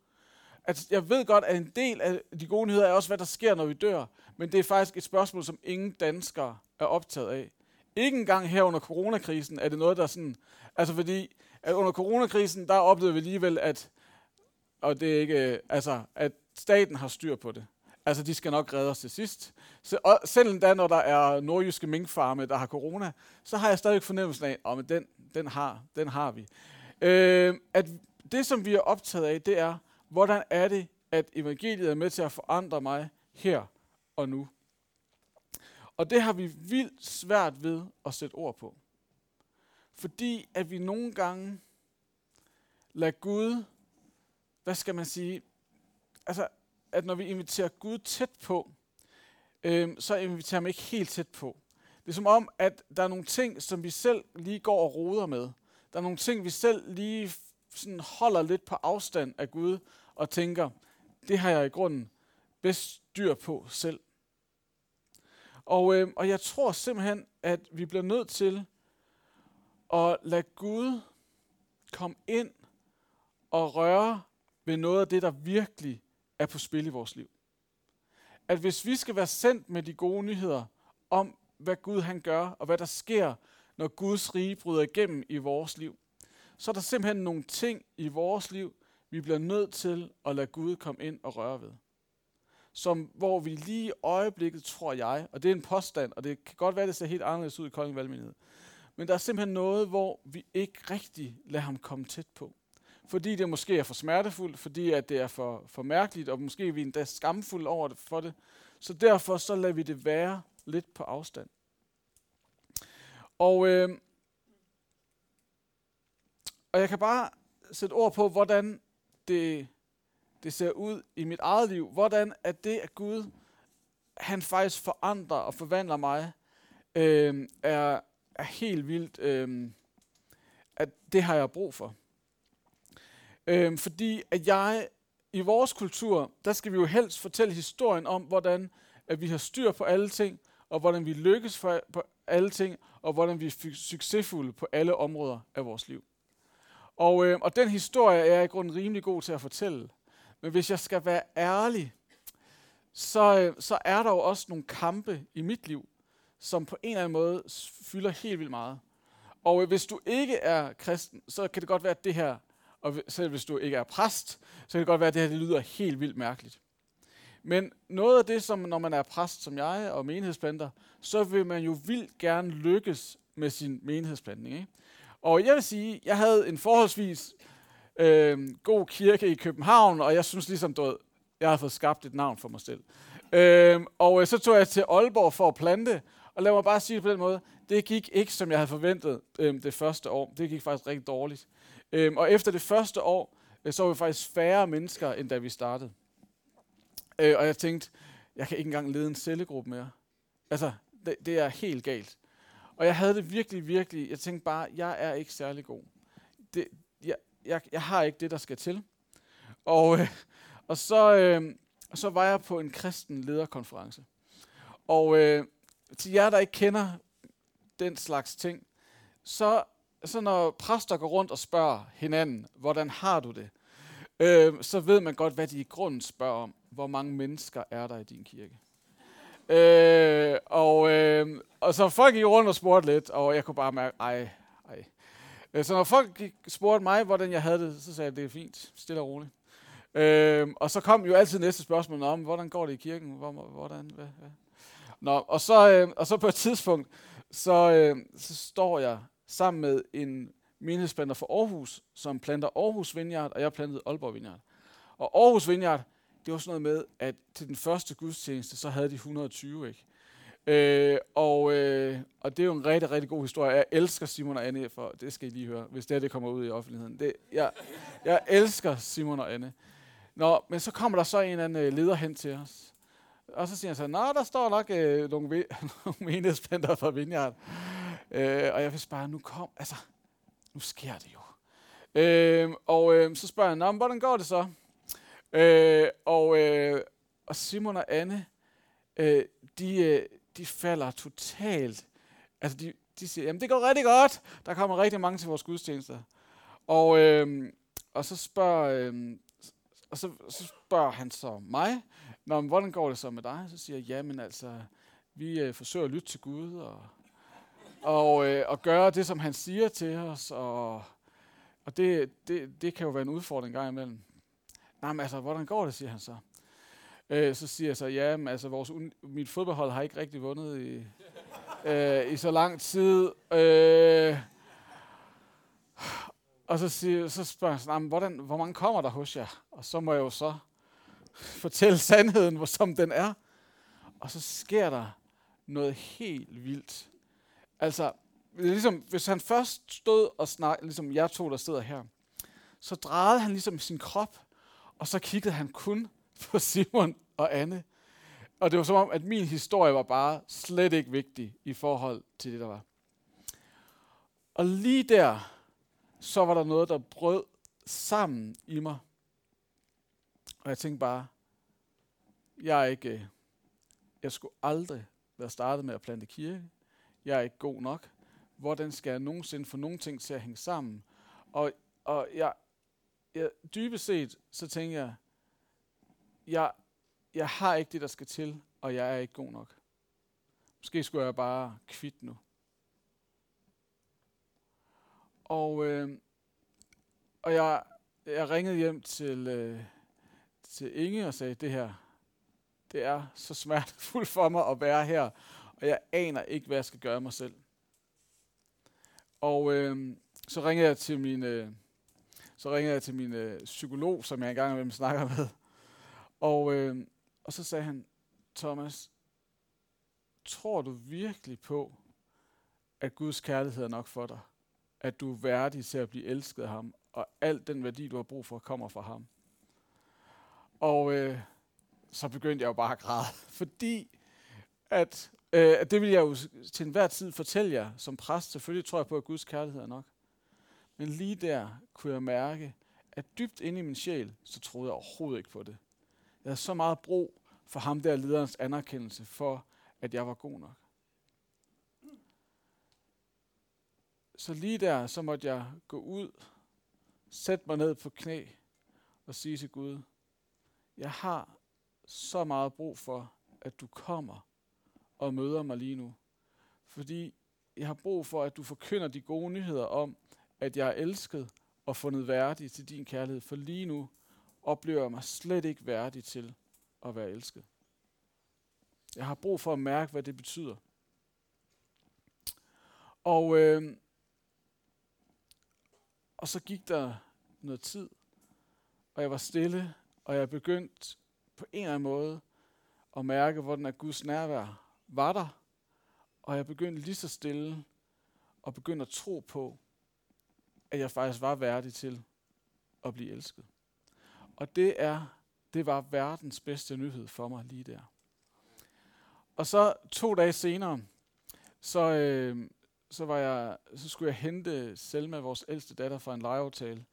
At jeg ved godt, at en del af de gode nyheder er også, hvad der sker, når vi dør. Men det er faktisk et spørgsmål, som ingen danskere er optaget af. Ikke engang her under coronakrisen er det noget, der sådan... Altså fordi, at under coronakrisen, der oplevede vi alligevel, at, og det er ikke, øh, altså, at staten har styr på det. Altså, de skal nok redde os til sidst. Så, og selv da, når der er nordjyske minkfarme, der har corona, så har jeg stadig fornemmelsen af, at oh, den, den, har, den har vi. Øh, at det, som vi er optaget af, det er, hvordan er det, at evangeliet er med til at forandre mig her og nu. Og det har vi vildt svært ved at sætte ord på. Fordi at vi nogle gange lader Gud, hvad skal man sige, altså at når vi inviterer Gud tæt på, øh, så inviterer vi ikke helt tæt på. Det er som om, at der er nogle ting, som vi selv lige går og roder med. Der er nogle ting, vi selv lige sådan holder lidt på afstand af Gud og tænker, det har jeg i grunden bedst styr på selv. Og, øh, og jeg tror simpelthen, at vi bliver nødt til at lade Gud komme ind og røre ved noget af det, der virkelig er på spil i vores liv. At hvis vi skal være sendt med de gode nyheder om, hvad Gud han gør, og hvad der sker, når Guds rige bryder igennem i vores liv, så er der simpelthen nogle ting i vores liv, vi bliver nødt til at lade Gud komme ind og røre ved som, hvor vi lige i øjeblikket, tror jeg, og det er en påstand, og det kan godt være, det ser helt anderledes ud i Kolding Valgmenighed, men der er simpelthen noget, hvor vi ikke rigtig lader ham komme tæt på. Fordi det måske er for smertefuldt, fordi at det er for, for mærkeligt, og måske er vi endda skamfulde over det for det. Så derfor så lader vi det være lidt på afstand. Og, øh, og jeg kan bare sætte ord på, hvordan det det ser ud i mit eget liv. Hvordan er det, at Gud, han faktisk forandrer og forvandler mig, øh, er, er helt vildt, øh, at det har jeg brug for. Øh, fordi at jeg, i vores kultur, der skal vi jo helst fortælle historien om, hvordan at vi har styr på alle ting, og hvordan vi lykkes for, på alle ting, og hvordan vi er succesfulde på alle områder af vores liv. Og, øh, og den historie er jeg i grunden rimelig god til at fortælle. Men hvis jeg skal være ærlig, så, øh, så er der jo også nogle kampe i mit liv, som på en eller anden måde fylder helt vildt meget. Og øh, hvis du ikke er kristen, så kan det godt være, at det her, og selv hvis du ikke er præst, så kan det godt være, at det her det lyder helt vildt mærkeligt. Men noget af det, som når man er præst som jeg og menighedsplanter, så vil man jo vildt gerne lykkes med sin menighedsplantning. Ikke? Og jeg vil sige, jeg havde en forholdsvis øh, god kirke i København, og jeg synes ligesom, du jeg har fået skabt et navn for mig selv. Øh, og øh, så tog jeg til Aalborg for at plante, og lad mig bare sige det på den måde, det gik ikke, som jeg havde forventet øh, det første år. Det gik faktisk rigtig dårligt. Øh, og efter det første år, øh, så var vi faktisk færre mennesker, end da vi startede. Øh, og jeg tænkte, jeg kan ikke engang lede en cellegruppe mere. Altså, det, det er helt galt. Og jeg havde det virkelig, virkelig, jeg tænkte bare, jeg er ikke særlig god. Det, jeg, jeg, jeg har ikke det, der skal til. Og, øh, og så, øh, så var jeg på en kristen lederkonference. Og øh, til jer, der ikke kender den slags ting, så, så når præster går rundt og spørger hinanden, hvordan har du det, øh, så ved man godt, hvad de i grunden spørger om. Hvor mange mennesker er der i din kirke? Øh, og, øh, og så folk gik rundt og spurgte lidt, og jeg kunne bare mærke, ej, ej. Øh, så når folk gik, spurgte mig, hvordan jeg havde det, så sagde jeg, det er fint, stille og roligt. Øh, og så kom jo altid næste spørgsmål om, hvordan går det i kirken? Hvordan, hvad, hvad? Nå, og, så, øh, og så på et tidspunkt, så, øh, så står jeg sammen med en menighedsplanter fra Aarhus, som planter Aarhus Vineyard, og jeg plantede Aalborg Vineyard. Og Aarhus Vineyard, det var sådan noget med, at til den første gudstjeneste, så havde de 120, ikke? Øh, og, øh, og det er jo en rigtig, rigtig god historie. Jeg elsker Simon og Anne, for det skal I lige høre, hvis det her det kommer ud i offentligheden. Det, jeg, jeg elsker Simon og Anne. Nå, men så kommer der så en eller anden øh, leder hen til os. Og så siger han så, nej, der står nok øh, nogle, nogle menighedsplanter fra Vineyard. Øh, og jeg vil bare, nu kom, altså, nu sker det jo. Øh, og øh, så spørger han, Nå, men hvordan går det så? Øh, og, øh, og Simon og Anne, øh, de, øh, de falder totalt. Altså, de, de siger, jamen det går rigtig godt. Der kommer rigtig mange til vores gudstjenester. Og, øh, og så spørger, øh, og så, så spørger han så mig, Nå, men hvordan går det så med dig? Så siger jeg, jamen altså, vi øh, forsøger at lytte til Gud, og, og, øh, og gøre det, som han siger til os, og, og det, det, det kan jo være en udfordring gang imellem. Nej, men altså, hvordan går det, siger han så. Øh, så siger jeg så, ja, men altså, vores, mit fodboldhold har ikke rigtig vundet i, øh, i så lang tid. Øh, og så, siger, så spørger han, hvordan, hvor mange kommer der hos jer? Og så må jeg jo så fortælle sandheden, som den er. Og så sker der noget helt vildt. Altså, ligesom, hvis han først stod og snakkede, ligesom jeg to, der sidder her, så drejede han ligesom sin krop, og så kiggede han kun på Simon og Anne. Og det var som om, at min historie var bare slet ikke vigtig i forhold til det, der var. Og lige der, så var der noget, der brød sammen i mig. Og jeg tænkte bare, jeg er ikke, øh, jeg skulle aldrig være startet med at plante kirke. Jeg er ikke god nok. Hvordan skal jeg nogensinde få nogle ting til at hænge sammen? Og, og jeg, jeg, dybest set, så tænker jeg, jeg, jeg har ikke det, der skal til, og jeg er ikke god nok. Måske skulle jeg bare kvitte nu. Og, øh, og jeg, jeg ringede hjem til, øh, til Inge og sagde, det her, det er så smertefuldt for mig at være her, og jeg aner ikke, hvad jeg skal gøre mig selv. Og øh, så ringede jeg til min, øh, så ringede jeg til min øh, psykolog, som jeg engang imellem snakker med. Og, øh, og så sagde han, Thomas, tror du virkelig på, at Guds kærlighed er nok for dig? At du er værdig til at blive elsket af ham, og al den værdi, du har brug for, kommer fra ham. Og øh, så begyndte jeg jo bare at græde, fordi at, øh, at det vil jeg jo til enhver tid fortælle jer som præst. Selvfølgelig tror jeg på, at Guds kærlighed er nok. Men lige der kunne jeg mærke, at dybt inde i min sjæl, så troede jeg overhovedet ikke på det. Jeg havde så meget brug for ham der lederens anerkendelse for, at jeg var god nok. Så lige der, så måtte jeg gå ud, sætte mig ned på knæ og sige til Gud, jeg har så meget brug for, at du kommer og møder mig lige nu. Fordi jeg har brug for, at du forkynder de gode nyheder om, at jeg er elsket og fundet værdig til din kærlighed. For lige nu oplever jeg mig slet ikke værdig til at være elsket. Jeg har brug for at mærke, hvad det betyder. Og, øh, og så gik der noget tid, og jeg var stille, og jeg begyndte på en eller anden måde at mærke, hvordan at Guds nærvær var der, og jeg begyndte lige så stille at begynde at tro på, at jeg faktisk var værdig til at blive elsket. Og det er, det var verdens bedste nyhed for mig lige der. Og så to dage senere, så, øh, så, var jeg, så skulle jeg hente Selma, vores ældste datter, fra en legeaftale.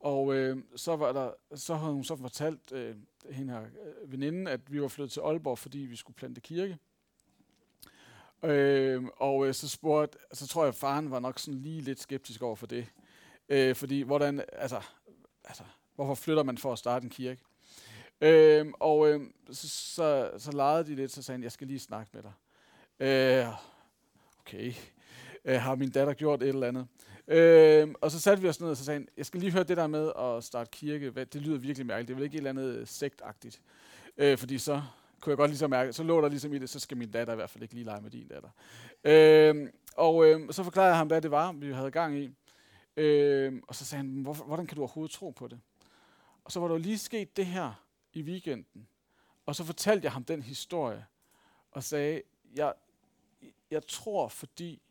Og øh, så, var der, så havde hun så fortalt øh, hende her øh, veninden, at vi var flyttet til Aalborg, fordi vi skulle plante kirke. Øh, og øh, så spurgte, så tror jeg, at faren var nok sådan lige lidt skeptisk over for det. Øh, fordi, hvordan, altså, altså, hvorfor flytter man for at starte en kirke? Øh, og øh, så, så, så legede de lidt, så sagde han, jeg skal lige snakke med dig. Øh, okay, øh, har min datter gjort et eller andet? Øh, og så satte vi os ned, og så sagde han, jeg skal lige høre det der med at starte kirke. Hvad, det lyder virkelig mærkeligt. Det er vel ikke et eller andet øh, sektagtigt. Øh, fordi så kunne jeg godt ligesom mærke, så lå der ligesom i det, så skal min datter i hvert fald ikke lige lege med din datter. Øh, og øh, så forklarede jeg ham, hvad det var, vi havde gang i. Øh, og så sagde han, hvordan kan du overhovedet tro på det? Og så var der jo lige sket det her i weekenden. Og så fortalte jeg ham den historie, og sagde, jeg, jeg tror, fordi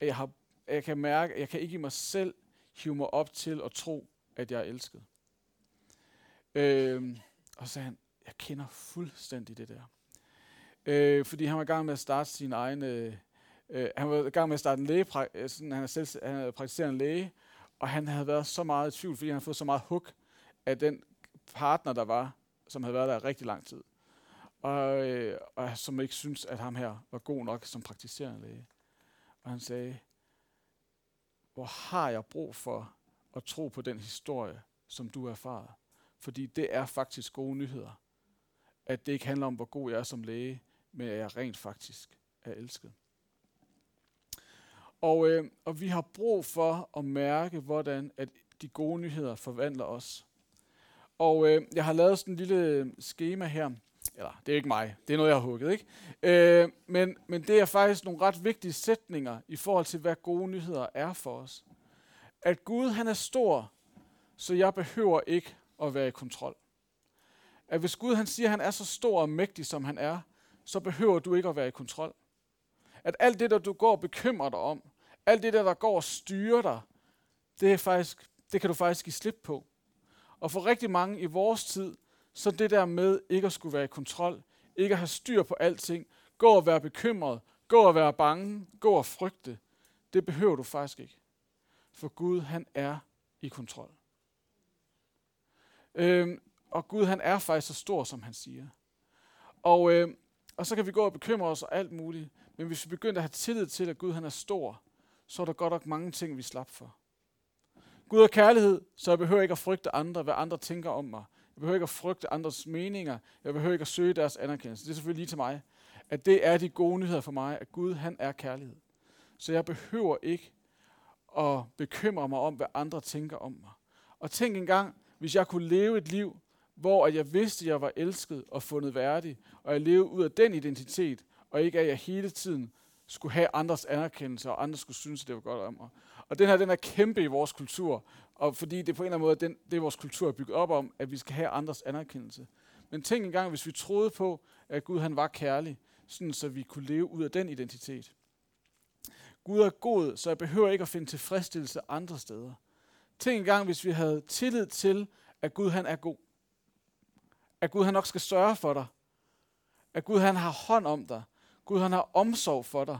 at jeg, har, at jeg kan mærke, at jeg kan ikke i mig selv hive mig op til at tro, at jeg er elsket. Øh, og så sagde han, jeg kender fuldstændig det der. Øh, fordi han var i gang med at starte sin egen... Øh, øh han var i gang med at starte en læge, øh, sådan, han, er selv, han er praktiserende læge, og han havde været så meget i tvivl, fordi han havde fået så meget hug af den partner, der var, som havde været der rigtig lang tid. Og, øh, og som ikke synes at ham her var god nok som praktiserende læge. Og han sagde, hvor har jeg brug for at tro på den historie, som du erfarer? Fordi det er faktisk gode nyheder at det ikke handler om, hvor god jeg er som læge, men at jeg rent faktisk er elsket. Og, øh, og vi har brug for at mærke, hvordan at de gode nyheder forvandler os. Og øh, jeg har lavet sådan en lille øh, schema her. Eller, det er ikke mig. Det er noget, jeg har hugget, ikke? Øh, men, men det er faktisk nogle ret vigtige sætninger i forhold til, hvad gode nyheder er for os. At Gud, han er stor, så jeg behøver ikke at være i kontrol at hvis Gud han siger, at han er så stor og mægtig, som han er, så behøver du ikke at være i kontrol. At alt det, der du går og bekymrer dig om, alt det der, der går og styrer dig, det, er faktisk, det kan du faktisk give slip på. Og for rigtig mange i vores tid, så det der med ikke at skulle være i kontrol, ikke at have styr på alting, gå og være bekymret, gå og være bange, gå og frygte, det behøver du faktisk ikke. For Gud, han er i kontrol. Øhm, og Gud han er faktisk så stor, som han siger. Og, øh, og så kan vi gå og bekymre os og alt muligt, men hvis vi begynder at have tillid til, at Gud han er stor, så er der godt nok mange ting, vi slap for. Gud er kærlighed, så jeg behøver ikke at frygte andre, hvad andre tænker om mig. Jeg behøver ikke at frygte andres meninger. Jeg behøver ikke at søge deres anerkendelse. Det er selvfølgelig lige til mig. At det er de gode nyheder for mig, at Gud han er kærlighed. Så jeg behøver ikke at bekymre mig om, hvad andre tænker om mig. Og tænk engang, hvis jeg kunne leve et liv, hvor jeg vidste, at jeg var elsket og fundet værdig, og jeg levede ud af den identitet, og ikke at jeg hele tiden skulle have andres anerkendelse, og andre skulle synes, at det var godt om mig. Og den her, den er kæmpe i vores kultur, og fordi det på en eller anden måde, den, det er vores kultur er bygget op om, at vi skal have andres anerkendelse. Men tænk engang, hvis vi troede på, at Gud han var kærlig, sådan så vi kunne leve ud af den identitet. Gud er god, så jeg behøver ikke at finde tilfredsstillelse andre steder. Tænk engang, hvis vi havde tillid til, at Gud han er god at Gud han nok skal sørge for dig. At Gud han har hånd om dig. Gud han har omsorg for dig.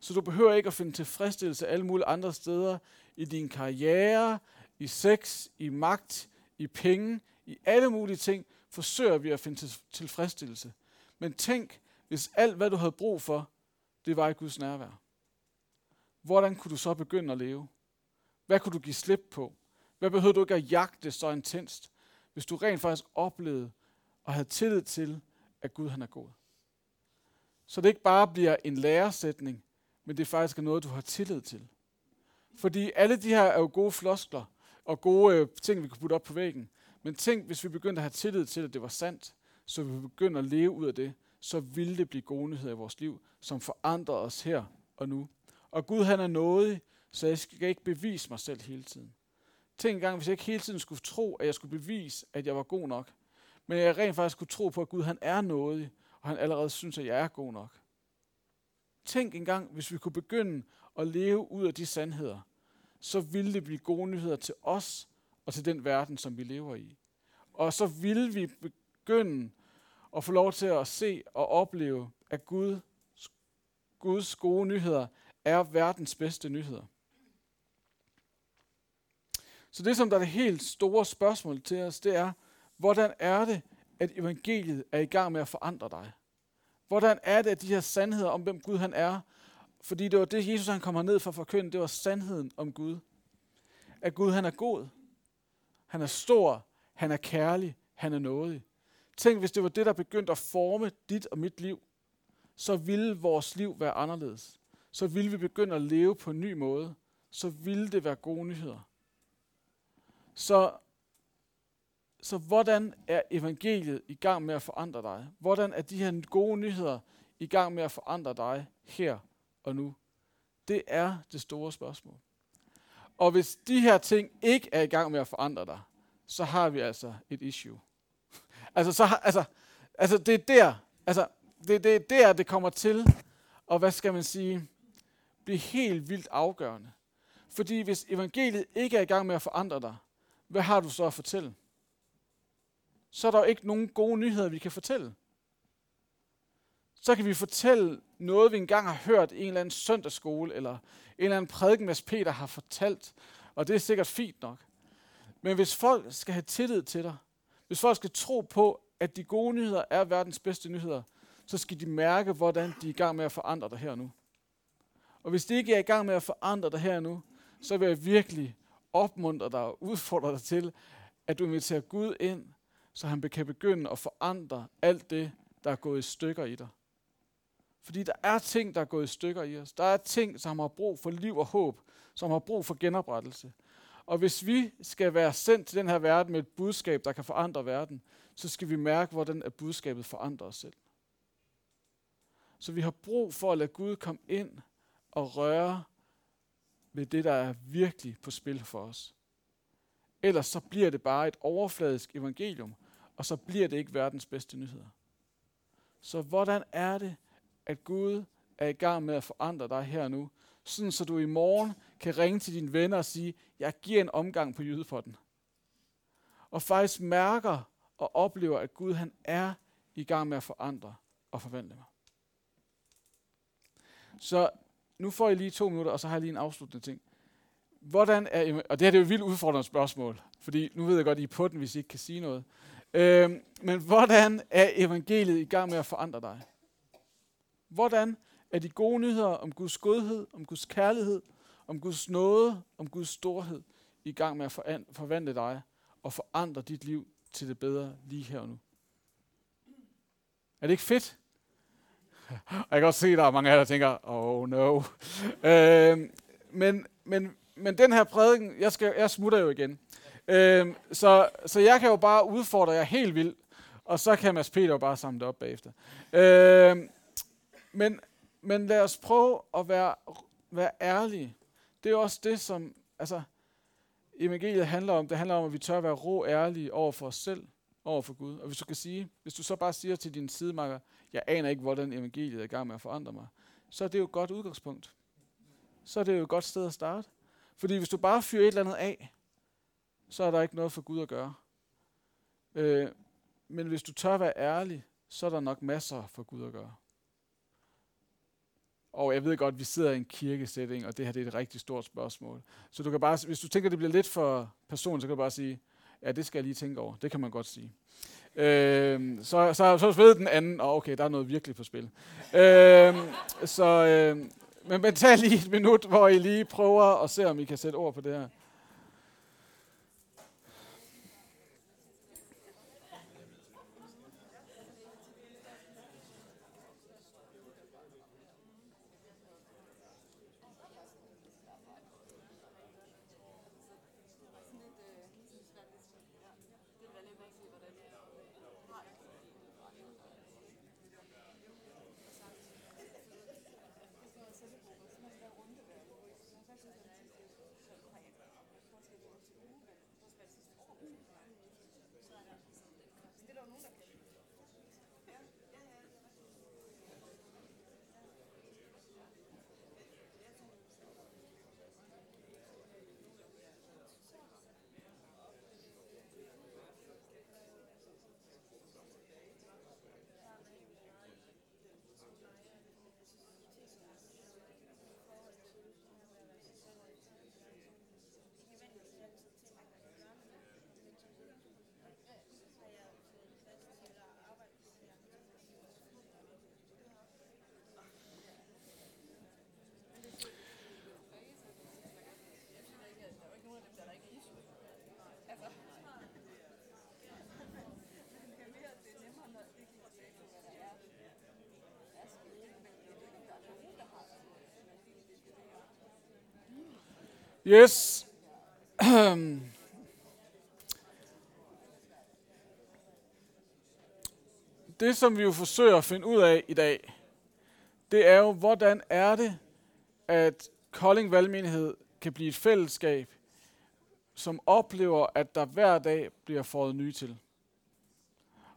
Så du behøver ikke at finde tilfredsstillelse alle mulige andre steder i din karriere, i sex, i magt, i penge, i alle mulige ting, forsøger vi at finde tilfredsstillelse. Men tænk, hvis alt, hvad du havde brug for, det var i Guds nærvær. Hvordan kunne du så begynde at leve? Hvad kunne du give slip på? Hvad behøvede du ikke at jagte så intenst, hvis du rent faktisk oplevede, og have tillid til, at Gud han er god. Så det ikke bare bliver en læresætning, men det faktisk er noget, du har tillid til. Fordi alle de her er jo gode floskler og gode øh, ting, vi kan putte op på væggen. Men tænk, hvis vi begyndte at have tillid til, at det var sandt, så vi begynder at leve ud af det, så vil det blive gode nyheder i vores liv, som forandrer os her og nu. Og Gud han er nådig, så jeg skal ikke bevise mig selv hele tiden. Tænk engang, hvis jeg ikke hele tiden skulle tro, at jeg skulle bevise, at jeg var god nok. Men jeg rent faktisk kunne tro på, at Gud han er nådig, og han allerede synes, at jeg er god nok. Tænk engang, hvis vi kunne begynde at leve ud af de sandheder, så ville det blive gode nyheder til os og til den verden, som vi lever i. Og så ville vi begynde at få lov til at se og opleve, at Gud, Guds gode nyheder er verdens bedste nyheder. Så det, som der er det helt store spørgsmål til os, det er, hvordan er det, at evangeliet er i gang med at forandre dig? Hvordan er det, at de her sandheder om, hvem Gud han er, fordi det var det, Jesus han kom ned for at forkynde, det var sandheden om Gud. At Gud han er god, han er stor, han er kærlig, han er nådig. Tænk, hvis det var det, der begyndte at forme dit og mit liv, så ville vores liv være anderledes. Så ville vi begynde at leve på en ny måde. Så ville det være gode nyheder. Så, så hvordan er evangeliet i gang med at forandre dig? Hvordan er de her gode nyheder i gang med at forandre dig her og nu? Det er det store spørgsmål. Og hvis de her ting ikke er i gang med at forandre dig, så har vi altså et issue. altså, så, altså, altså det er der, altså, det, det er der, det kommer til, og hvad skal man sige, blive helt vildt afgørende. Fordi hvis evangeliet ikke er i gang med at forandre dig, hvad har du så at fortælle? Så er der jo ikke nogen gode nyheder, vi kan fortælle. Så kan vi fortælle noget, vi engang har hørt i en eller anden søndagsskole, eller en eller anden prædiken, Mads Peter har fortalt, og det er sikkert fint nok. Men hvis folk skal have tillid til dig, hvis folk skal tro på, at de gode nyheder er verdens bedste nyheder, så skal de mærke, hvordan de er i gang med at forandre dig her nu. Og hvis de ikke er i gang med at forandre dig her nu, så vil jeg virkelig opmuntre dig og udfordre dig til, at du inviterer Gud ind, så han kan begynde at forandre alt det, der er gået i stykker i dig. Fordi der er ting, der er gået i stykker i os. Der er ting, som har brug for liv og håb, som har brug for genoprettelse. Og hvis vi skal være sendt til den her verden med et budskab, der kan forandre verden, så skal vi mærke, hvordan at budskabet forandrer os selv. Så vi har brug for at lade Gud komme ind og røre ved det, der er virkelig på spil for os. Ellers så bliver det bare et overfladisk evangelium, og så bliver det ikke verdens bedste nyheder. Så hvordan er det, at Gud er i gang med at forandre dig her nu, sådan så du i morgen kan ringe til dine venner og sige, jeg giver en omgang på jydepotten. Og faktisk mærker og oplever, at Gud han er i gang med at forandre og forvandle mig. Så nu får I lige to minutter, og så har jeg lige en afsluttende ting. Hvordan er, og det her det er jo et vildt udfordrende spørgsmål, fordi nu ved jeg godt, at I er på den, hvis I ikke kan sige noget. Øh, men hvordan er evangeliet i gang med at forandre dig? Hvordan er de gode nyheder om Guds godhed, om Guds kærlighed, om Guds nåde, om Guds storhed i gang med at forvandle dig og forandre dit liv til det bedre lige her og nu? Er det ikke fedt? Og jeg kan også se, at der er mange af jer, der tænker, oh no. Øh, men, men, men den her prædiken, jeg, skal, jeg smutter jo igen. Øh, så, så jeg kan jo bare udfordre jer helt vildt, og så kan Mads Peter jo bare samle det op bagefter. Øhm, men, men lad os prøve at være, være ærlige. Det er også det, som altså, evangeliet handler om. Det handler om, at vi tør være rå ærlige over for os selv, over for Gud. Og hvis du kan sige, hvis du så bare siger til din sidemarker, jeg aner ikke, hvordan evangeliet er i gang med at forandre mig, så er det jo et godt udgangspunkt. Så er det jo et godt sted at starte. Fordi hvis du bare fyrer et eller andet af, så er der ikke noget for Gud at gøre. Øh, men hvis du tør være ærlig, så er der nok masser for Gud at gøre. Og jeg ved godt, at vi sidder i en kirkesætning, og det her det er et rigtig stort spørgsmål. Så du kan bare, hvis du tænker, at det bliver lidt for personligt, så kan du bare sige, ja, det skal jeg lige tænke over. Det kan man godt sige. Øh, så, så, så ved den anden, og okay, der er noget virkelig på spil. Øh, så, øh, men, men tag lige et minut, hvor I lige prøver at se, om I kan sætte ord på det her. Yes. Det, som vi jo forsøger at finde ud af i dag, det er jo, hvordan er det, at Kolding Valgmenighed kan blive et fællesskab, som oplever, at der hver dag bliver fået nye til.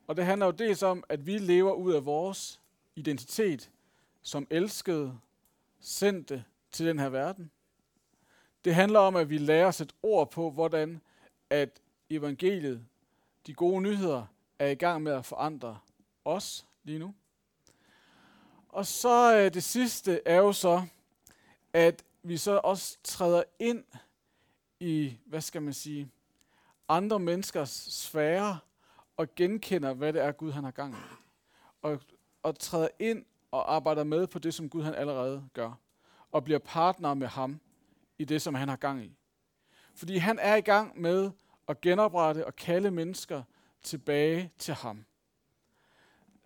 Og det handler jo dels om, at vi lever ud af vores identitet som elskede, sendte til den her verden. Det handler om, at vi lærer os et ord på, hvordan at evangeliet, de gode nyheder, er i gang med at forandre os lige nu. Og så øh, det sidste er jo så, at vi så også træder ind i, hvad skal man sige, andre menneskers sfære og genkender, hvad det er, Gud han har gang i. Og, og træder ind og arbejder med på det, som Gud han allerede gør. Og bliver partner med ham i det, som han har gang i. Fordi han er i gang med at genoprette og kalde mennesker tilbage til ham.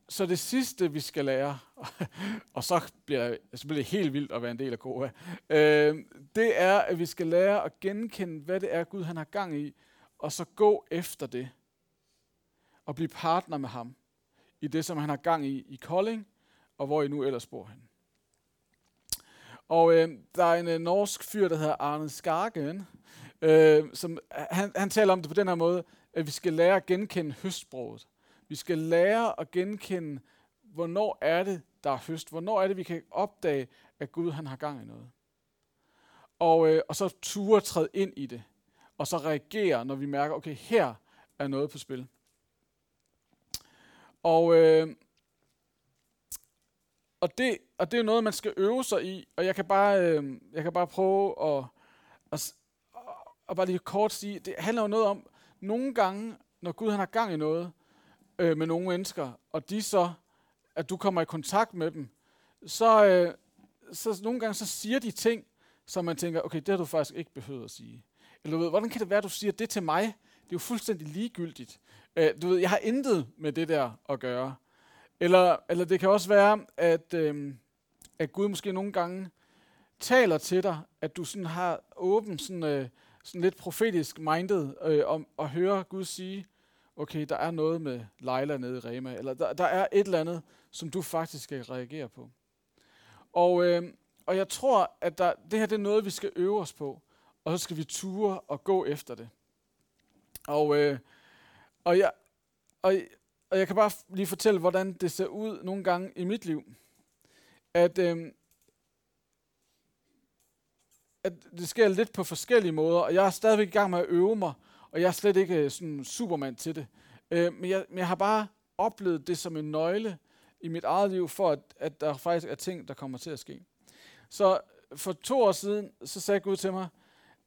Så det sidste, vi skal lære, og så bliver, så bliver det helt vildt at være en del af KOA, øh, det er, at vi skal lære at genkende, hvad det er, Gud han har gang i, og så gå efter det. Og blive partner med ham i det, som han har gang i i Kolding, og hvor I nu ellers bor hen. Og øh, der er en øh, norsk fyr, der hedder Arne Skargen, øh, som, øh, han, han taler om det på den her måde, at vi skal lære at genkende høstsproget. Vi skal lære at genkende, hvornår er det, der er høst. Hvornår er det, vi kan opdage, at Gud han har gang i noget. Og, øh, og så ture træde ind i det. Og så reagere, når vi mærker, okay, her er noget på spil. Og, øh, og, det, og det er noget, man skal øve sig i. Og jeg kan bare, øh, jeg kan bare prøve at, at, at bare lige kort sige, det handler jo noget om, nogle gange, når Gud han har gang i noget, øh, med nogle mennesker, og de så, at du kommer i kontakt med dem, så, øh, så nogle gange så siger de ting, som man tænker, okay, det har du faktisk ikke behøvet at sige. Eller du ved, hvordan kan det være, at du siger det til mig? Det er jo fuldstændig ligegyldigt. Øh, du ved, jeg har intet med det der at gøre. Eller, eller det kan også være, at, øh, at Gud måske nogle gange taler til dig, at du sådan har åben, sådan, øh, sådan lidt profetisk minded, øh, om at høre Gud sige, okay, der er noget med Leila nede i Rema, eller der, der er et eller andet, som du faktisk skal reagere på. Og, øh, og jeg tror, at der, det her det er noget, vi skal øve os på, og så skal vi ture og gå efter det. Og, øh, og, jeg, og, og jeg kan bare lige fortælle, hvordan det ser ud nogle gange i mit liv. At, øh, at det sker lidt på forskellige måder, og jeg er stadigvæk i gang med at øve mig og jeg er slet ikke øh, sådan supermand til det. Øh, men, jeg, men jeg har bare oplevet det som en nøgle i mit eget liv, for at, at der faktisk er ting, der kommer til at ske. Så for to år siden, så sagde Gud til mig,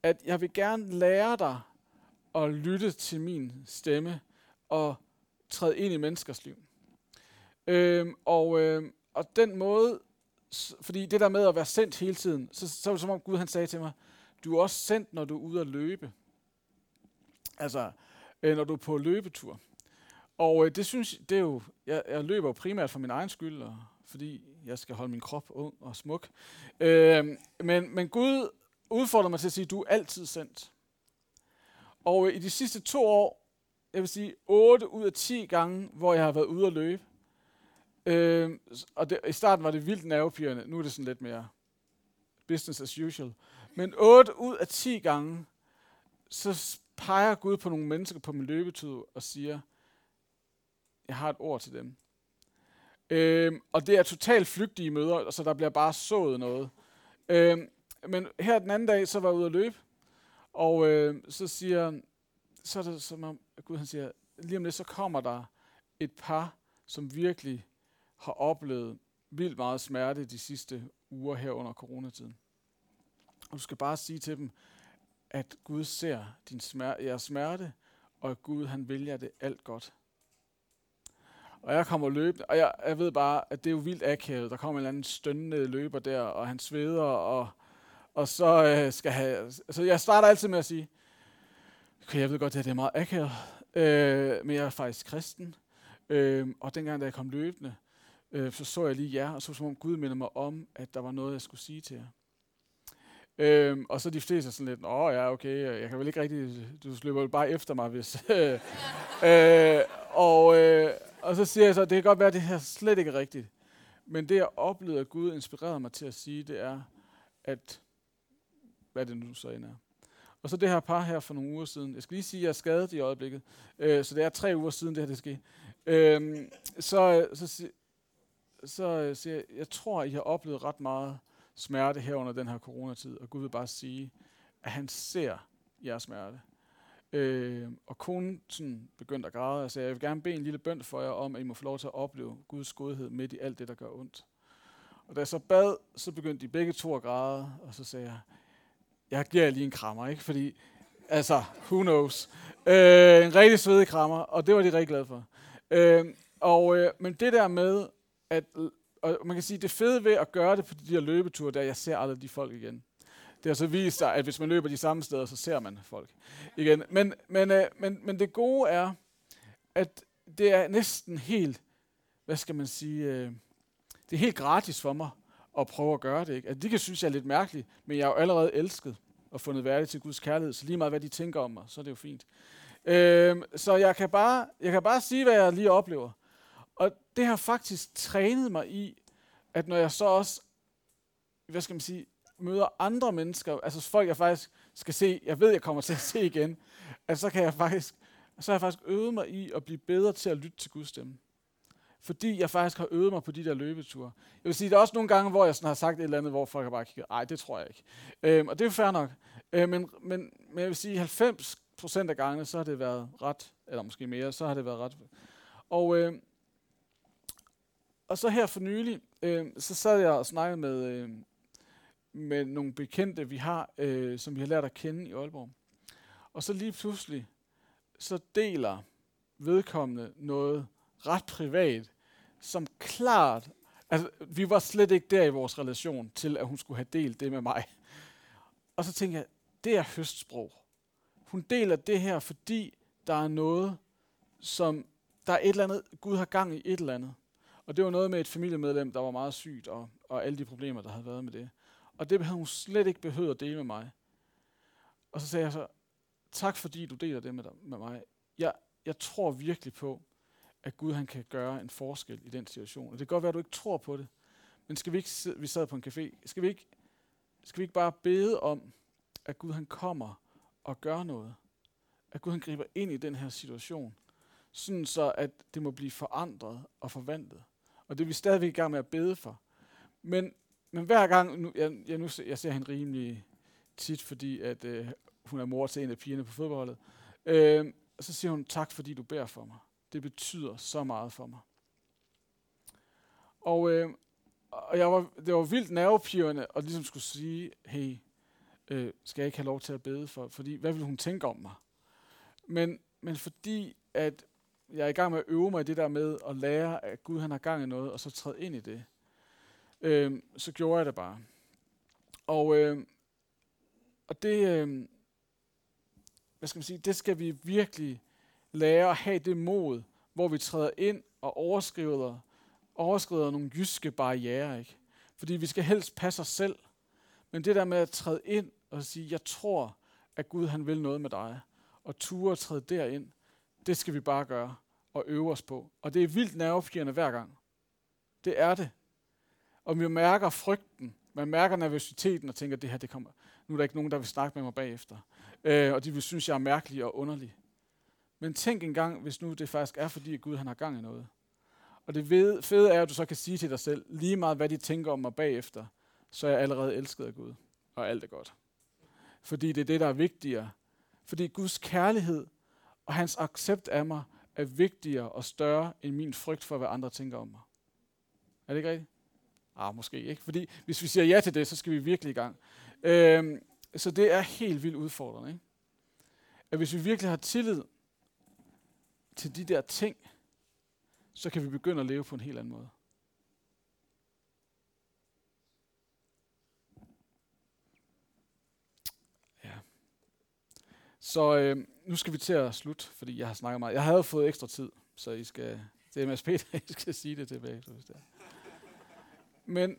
at jeg vil gerne lære dig at lytte til min stemme og træde ind i menneskers liv. Øhm, og, øhm, og den måde, fordi det der med at være sendt hele tiden, så, så var det som om Gud han sagde til mig, du er også sendt, når du er ude at løbe. Altså, øh, når du er på løbetur. Og øh, det synes det er jo, jeg, jeg løber primært for min egen skyld, og fordi jeg skal holde min krop ung og smuk. Øh, men, men Gud udfordrer mig til at sige, du er altid sendt. Og øh, i de sidste to år, jeg vil sige 8 ud af 10 gange, hvor jeg har været ude at løbe, øh, og det, i starten var det vildt nervepirrende, nu er det sådan lidt mere business as usual. Men 8 ud af 10 gange, så peger Gud på nogle mennesker på min løbetur og siger, jeg har et ord til dem. Øh, og det er totalt flygtige møder, så der bliver bare sået noget. Øh, men her den anden dag, så var jeg ude at løbe, og øh, så siger så er det som om, at Gud han siger, lige om lidt, så kommer der et par, som virkelig har oplevet vildt meget smerte de sidste uger her under coronatiden. Og du skal bare sige til dem, at Gud ser din smerte, jeres smerte, og at Gud han vælger det alt godt. Og jeg kommer løbende, og jeg, jeg ved bare, at det er jo vildt akavet. Der kommer en eller anden stønnende løber der, og han sveder, og, og så øh, skal have... Så jeg starter altid med at sige, okay, jeg ved godt, at det er meget akavet, øh, men jeg er faktisk kristen. Øh, og dengang, da jeg kom løbende, øh, så så jeg lige jer, og så som om Gud minder mig om, at der var noget, jeg skulle sige til jer. Øhm, og så de fleste sådan lidt, åh ja, okay, jeg kan vel ikke rigtig, du løber vel bare efter mig, hvis... øh, og, øh, og så siger jeg så, det kan godt være, at det her slet ikke er rigtigt. Men det, jeg oplevede, at Gud inspirerede mig til at sige, det er, at, hvad det nu så end er. Og så det her par her for nogle uger siden. Jeg skal lige sige, at jeg er skadet i øjeblikket. Øh, så det er tre uger siden, det her det skete. Øh, så, så, så øh, siger jeg, jeg tror, I har oplevet ret meget smerte her under den her coronatid. Og Gud vil bare sige, at han ser jeres smerte. Øh, og konen sådan begyndte at græde og sagde, jeg vil gerne bede en lille bøn for jer om, at I må få lov til at opleve Guds godhed midt i alt det, der gør ondt. Og da jeg så bad, så begyndte de begge to at græde, og så sagde jeg, jeg giver lige en krammer, ikke? Fordi, altså, who knows. Øh, en rigtig svedig krammer, og det var de rigtig glade for. Øh, og, øh, men det der med, at og man kan sige, det fede ved at gøre det på de her løbeture, der jeg ser aldrig de folk igen. Det har så vist sig, at hvis man løber de samme steder, så ser man folk igen. Men, men, øh, men, men det gode er, at det er næsten helt, hvad skal man sige, øh, det er helt gratis for mig at prøve at gøre det. Ikke? Altså, de kan synes, jeg er lidt mærkelig, men jeg er jo allerede elsket og fundet værdig til Guds kærlighed, så lige meget hvad de tænker om mig, så er det jo fint. Øhm, så jeg kan, bare, jeg kan bare sige, hvad jeg lige oplever. Og det har faktisk trænet mig i, at når jeg så også, hvad skal man sige, møder andre mennesker, altså folk jeg faktisk skal se, jeg ved jeg kommer til at se igen, at så kan jeg faktisk, så har jeg faktisk øvet mig i at blive bedre til at lytte til Guds stemme. Fordi jeg faktisk har øvet mig på de der løbeture. Jeg vil sige, der er også nogle gange, hvor jeg sådan har sagt et eller andet, hvor folk har bare kigget, nej, det tror jeg ikke. Øhm, og det er jo fair nok. Øhm, men, men, men jeg vil sige, 90 procent af gangene, så har det været ret, eller måske mere, så har det været ret. Og, øh, og så her for nylig, øh, så sad jeg og snakkede med, øh, med nogle bekendte, vi har, øh, som vi har lært at kende i Aalborg. Og så lige pludselig, så deler vedkommende noget ret privat, som klart, altså vi var slet ikke der i vores relation til, at hun skulle have delt det med mig. Og så tænkte jeg, det er høstsprog. Hun deler det her, fordi der er noget, som der er et eller andet, Gud har gang i et eller andet. Og det var noget med et familiemedlem, der var meget sygt, og, og alle de problemer, der havde været med det. Og det havde hun slet ikke behøvet at dele med mig. Og så sagde jeg så, tak fordi du deler det med, dig, med mig. Jeg, jeg tror virkelig på, at Gud han kan gøre en forskel i den situation. Og det kan godt være, at du ikke tror på det. Men skal vi ikke, vi sad på en café, skal vi ikke, skal vi ikke bare bede om, at Gud han kommer og gør noget? At Gud han griber ind i den her situation, sådan så at det må blive forandret og forvandlet. Og det er vi stadigvæk i gang med at bede for. Men, men hver gang, nu, jeg, jeg, nu, jeg ser hende rimelig tit, fordi at, øh, hun er mor til en af pigerne på fodboldet, øh, så siger hun, tak fordi du beder for mig. Det betyder så meget for mig. Og, øh, og jeg var, det var vildt nervepirrende at ligesom skulle sige, hey, øh, skal jeg ikke have lov til at bede for? Fordi, hvad vil hun tænke om mig? Men, men fordi, at jeg er i gang med at øve mig i det der med at lære, at Gud han har gang i noget, og så træde ind i det. Øh, så gjorde jeg det bare. Og, øh, og det, øh, hvad skal man sige, det skal vi virkelig lære at have det mod, hvor vi træder ind og overskrider, overskrider nogle jyske barriere. Ikke? Fordi vi skal helst passe os selv. Men det der med at træde ind og sige, jeg tror, at Gud han vil noget med dig, og ture at træde derind, det skal vi bare gøre og øve os på. Og det er vildt nervepirrende hver gang. Det er det. Og vi mærker frygten, Man mærker nervøsiteten og tænker, det her, det kommer. Nu er der ikke nogen, der vil snakke med mig bagefter. Øh, og de vil synes, jeg er mærkelig og underlig. Men tænk engang, hvis nu det faktisk er, fordi Gud han har gang i noget. Og det fede er, at du så kan sige til dig selv, lige meget hvad de tænker om mig bagefter, så er jeg allerede elsket af Gud, og alt er godt. Fordi det er det, der er vigtigere. Fordi Guds kærlighed og hans accept af mig er vigtigere og større end min frygt for, hvad andre tænker om mig. Er det ikke rigtigt? Ah, måske ikke. Fordi hvis vi siger ja til det, så skal vi virkelig i gang. Øhm, så det er helt vildt udfordrende. Ikke? At hvis vi virkelig har tillid til de der ting, så kan vi begynde at leve på en helt anden måde. Ja. Så øh, nu skal vi til at slutte, fordi jeg har snakket meget. Jeg havde fået ekstra tid, så I skal, det er MSP, der I skal sige det tilbage. Hvis det er. Men,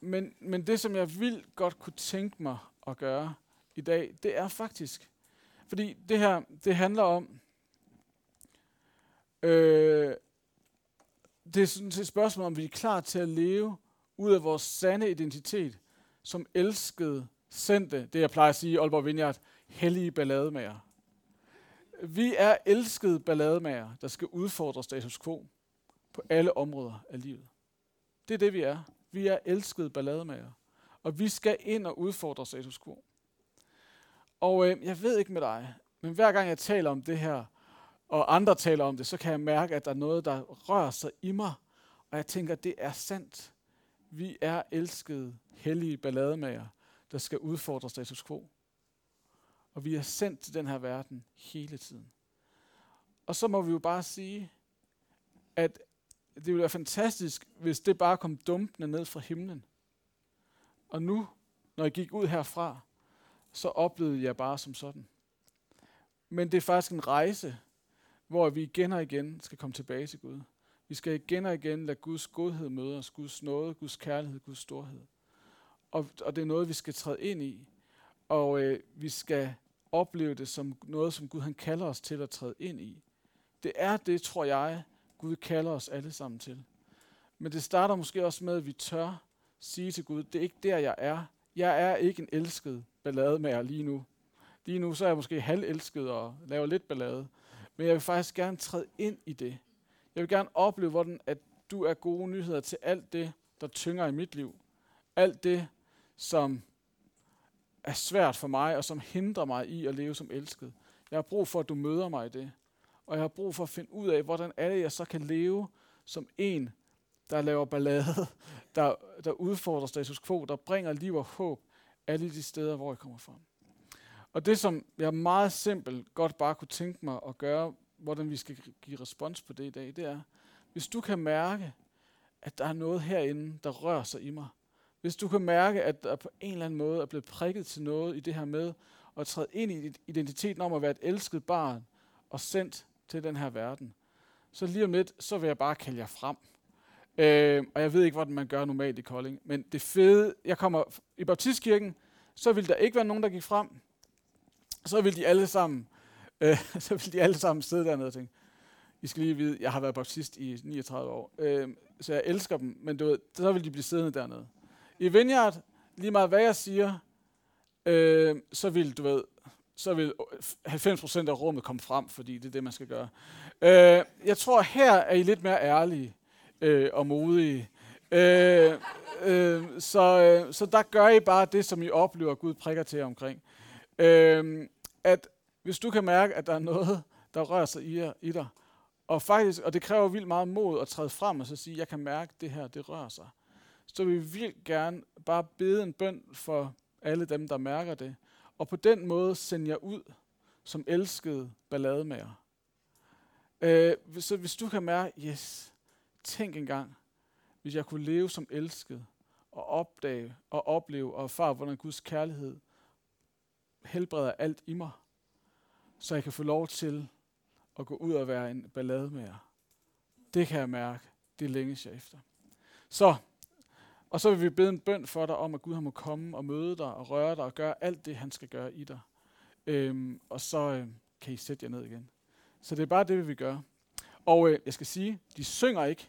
men, men det, som jeg vil godt kunne tænke mig at gøre i dag, det er faktisk, fordi det her, det handler om, øh, det er sådan et spørgsmål, om vi er klar til at leve ud af vores sande identitet, som elskede, sendte, det jeg plejer at sige i Aalborg Vineyard, hellige ballademager. Vi er elskede ballademager, der skal udfordre status quo på alle områder af livet. Det er det, vi er. Vi er elskede ballademager. Og vi skal ind og udfordre status quo. Og øh, jeg ved ikke med dig, men hver gang jeg taler om det her, og andre taler om det, så kan jeg mærke, at der er noget, der rører sig i mig. Og jeg tænker, at det er sandt. Vi er elskede, hellige ballademager, der skal udfordre status quo. Og vi er sendt til den her verden hele tiden. Og så må vi jo bare sige, at det ville være fantastisk, hvis det bare kom dumpende ned fra himlen. Og nu, når jeg gik ud herfra, så oplevede jeg bare som sådan. Men det er faktisk en rejse, hvor vi igen og igen skal komme tilbage til Gud. Vi skal igen og igen lade Guds godhed møde os, Guds nåde, Guds kærlighed, Guds storhed. Og, og det er noget, vi skal træde ind i. Og øh, vi skal opleve det som noget, som Gud han kalder os til at træde ind i. Det er det, tror jeg, Gud kalder os alle sammen til. Men det starter måske også med, at vi tør sige til Gud, det er ikke der, jeg er. Jeg er ikke en elsket ballademager lige nu. Lige nu så er jeg måske halvelsket og laver lidt ballade. Men jeg vil faktisk gerne træde ind i det. Jeg vil gerne opleve, hvordan at du er gode nyheder til alt det, der tynger i mit liv. Alt det, som er svært for mig, og som hindrer mig i at leve som elsket. Jeg har brug for, at du møder mig i det. Og jeg har brug for at finde ud af, hvordan er det, jeg så kan leve som en, der laver ballade, der, der udfordrer status quo, der bringer liv og håb alle de steder, hvor jeg kommer fra. Og det, som jeg meget simpelt godt bare kunne tænke mig at gøre, hvordan vi skal give respons på det i dag, det er, hvis du kan mærke, at der er noget herinde, der rører sig i mig. Hvis du kan mærke, at der på en eller anden måde er blevet prikket til noget i det her med at træde ind i identiteten om at være et elsket barn og sendt til den her verden, så lige om lidt, så vil jeg bare kalde jer frem. Øh, og jeg ved ikke, hvordan man gør normalt i Kolding, men det fede, jeg kommer i baptistkirken, så vil der ikke være nogen, der gik frem så vil de alle sammen, øh, så vil de alle sammen sidde dernede og tænke, I skal lige vide, jeg har været baptist i 39 år, øh, så jeg elsker dem, men du ved, så vil de blive siddende dernede. I Vineyard, lige meget hvad jeg siger, øh, så vil du ved, så vil 90% af rummet komme frem, fordi det er det, man skal gøre. Øh, jeg tror, her er I lidt mere ærlige øh, og modige. Øh, øh, så, øh, så der gør I bare det, som I oplever, Gud prikker til omkring. Øh, at hvis du kan mærke, at der er noget, der rører sig i, i dig, og faktisk, og det kræver vildt meget mod at træde frem og så sige, jeg kan mærke, at det her, det rører sig. Så vil vi vildt gerne bare bede en bøn for alle dem, der mærker det, og på den måde sende jer ud som elskede ballademager. Øh, så hvis du kan mærke, yes, tænk engang, hvis jeg kunne leve som elsket, og opdage og opleve og erfare, hvordan Guds kærlighed helbreder alt i mig, så jeg kan få lov til at gå ud og være en ballade med jer. Det kan jeg mærke. Det længes jeg efter. Så, og så vil vi bede en bøn for dig om, at Gud må komme og møde dig og røre dig og gøre alt det, han skal gøre i dig. Øhm, og så øhm, kan I sætte jer ned igen. Så det er bare det, vi vil gøre. Og øh, jeg skal sige, de synger ikke,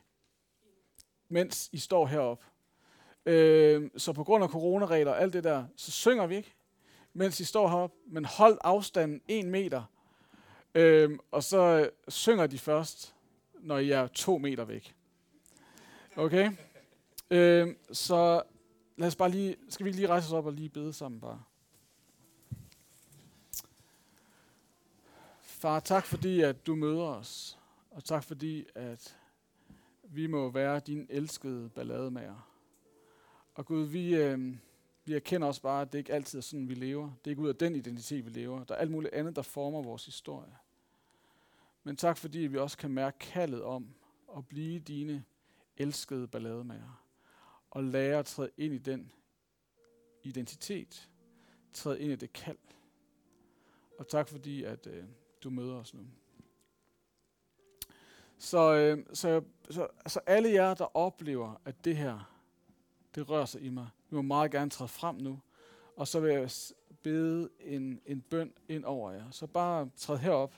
mens I står heroppe. Øh, så på grund af coronaregler og alt det der, så synger vi ikke, mens I står heroppe, men hold afstanden en meter. Øhm, og så øh, synger de først, når I er to meter væk. Okay? Øhm, så lad os bare lige, skal vi lige rejse os op og lige bede sammen bare? Far, tak fordi, at du møder os. Og tak fordi, at vi må være din elskede ballademager. Og Gud, vi, øh, vi erkender også bare, at det ikke altid er sådan, vi lever. Det er ikke ud af den identitet, vi lever. Der er alt muligt andet, der former vores historie. Men tak fordi, vi også kan mærke kaldet om at blive dine elskede ballademager. Og lære at træde ind i den identitet. Træde ind i det kald. Og tak fordi, at øh, du møder os nu. Så, øh, så, så så alle jer, der oplever, at det her, det rører sig i mig, Du må meget gerne træde frem nu. Og så vil jeg bede en, en bøn ind over jer. Så bare træd herop,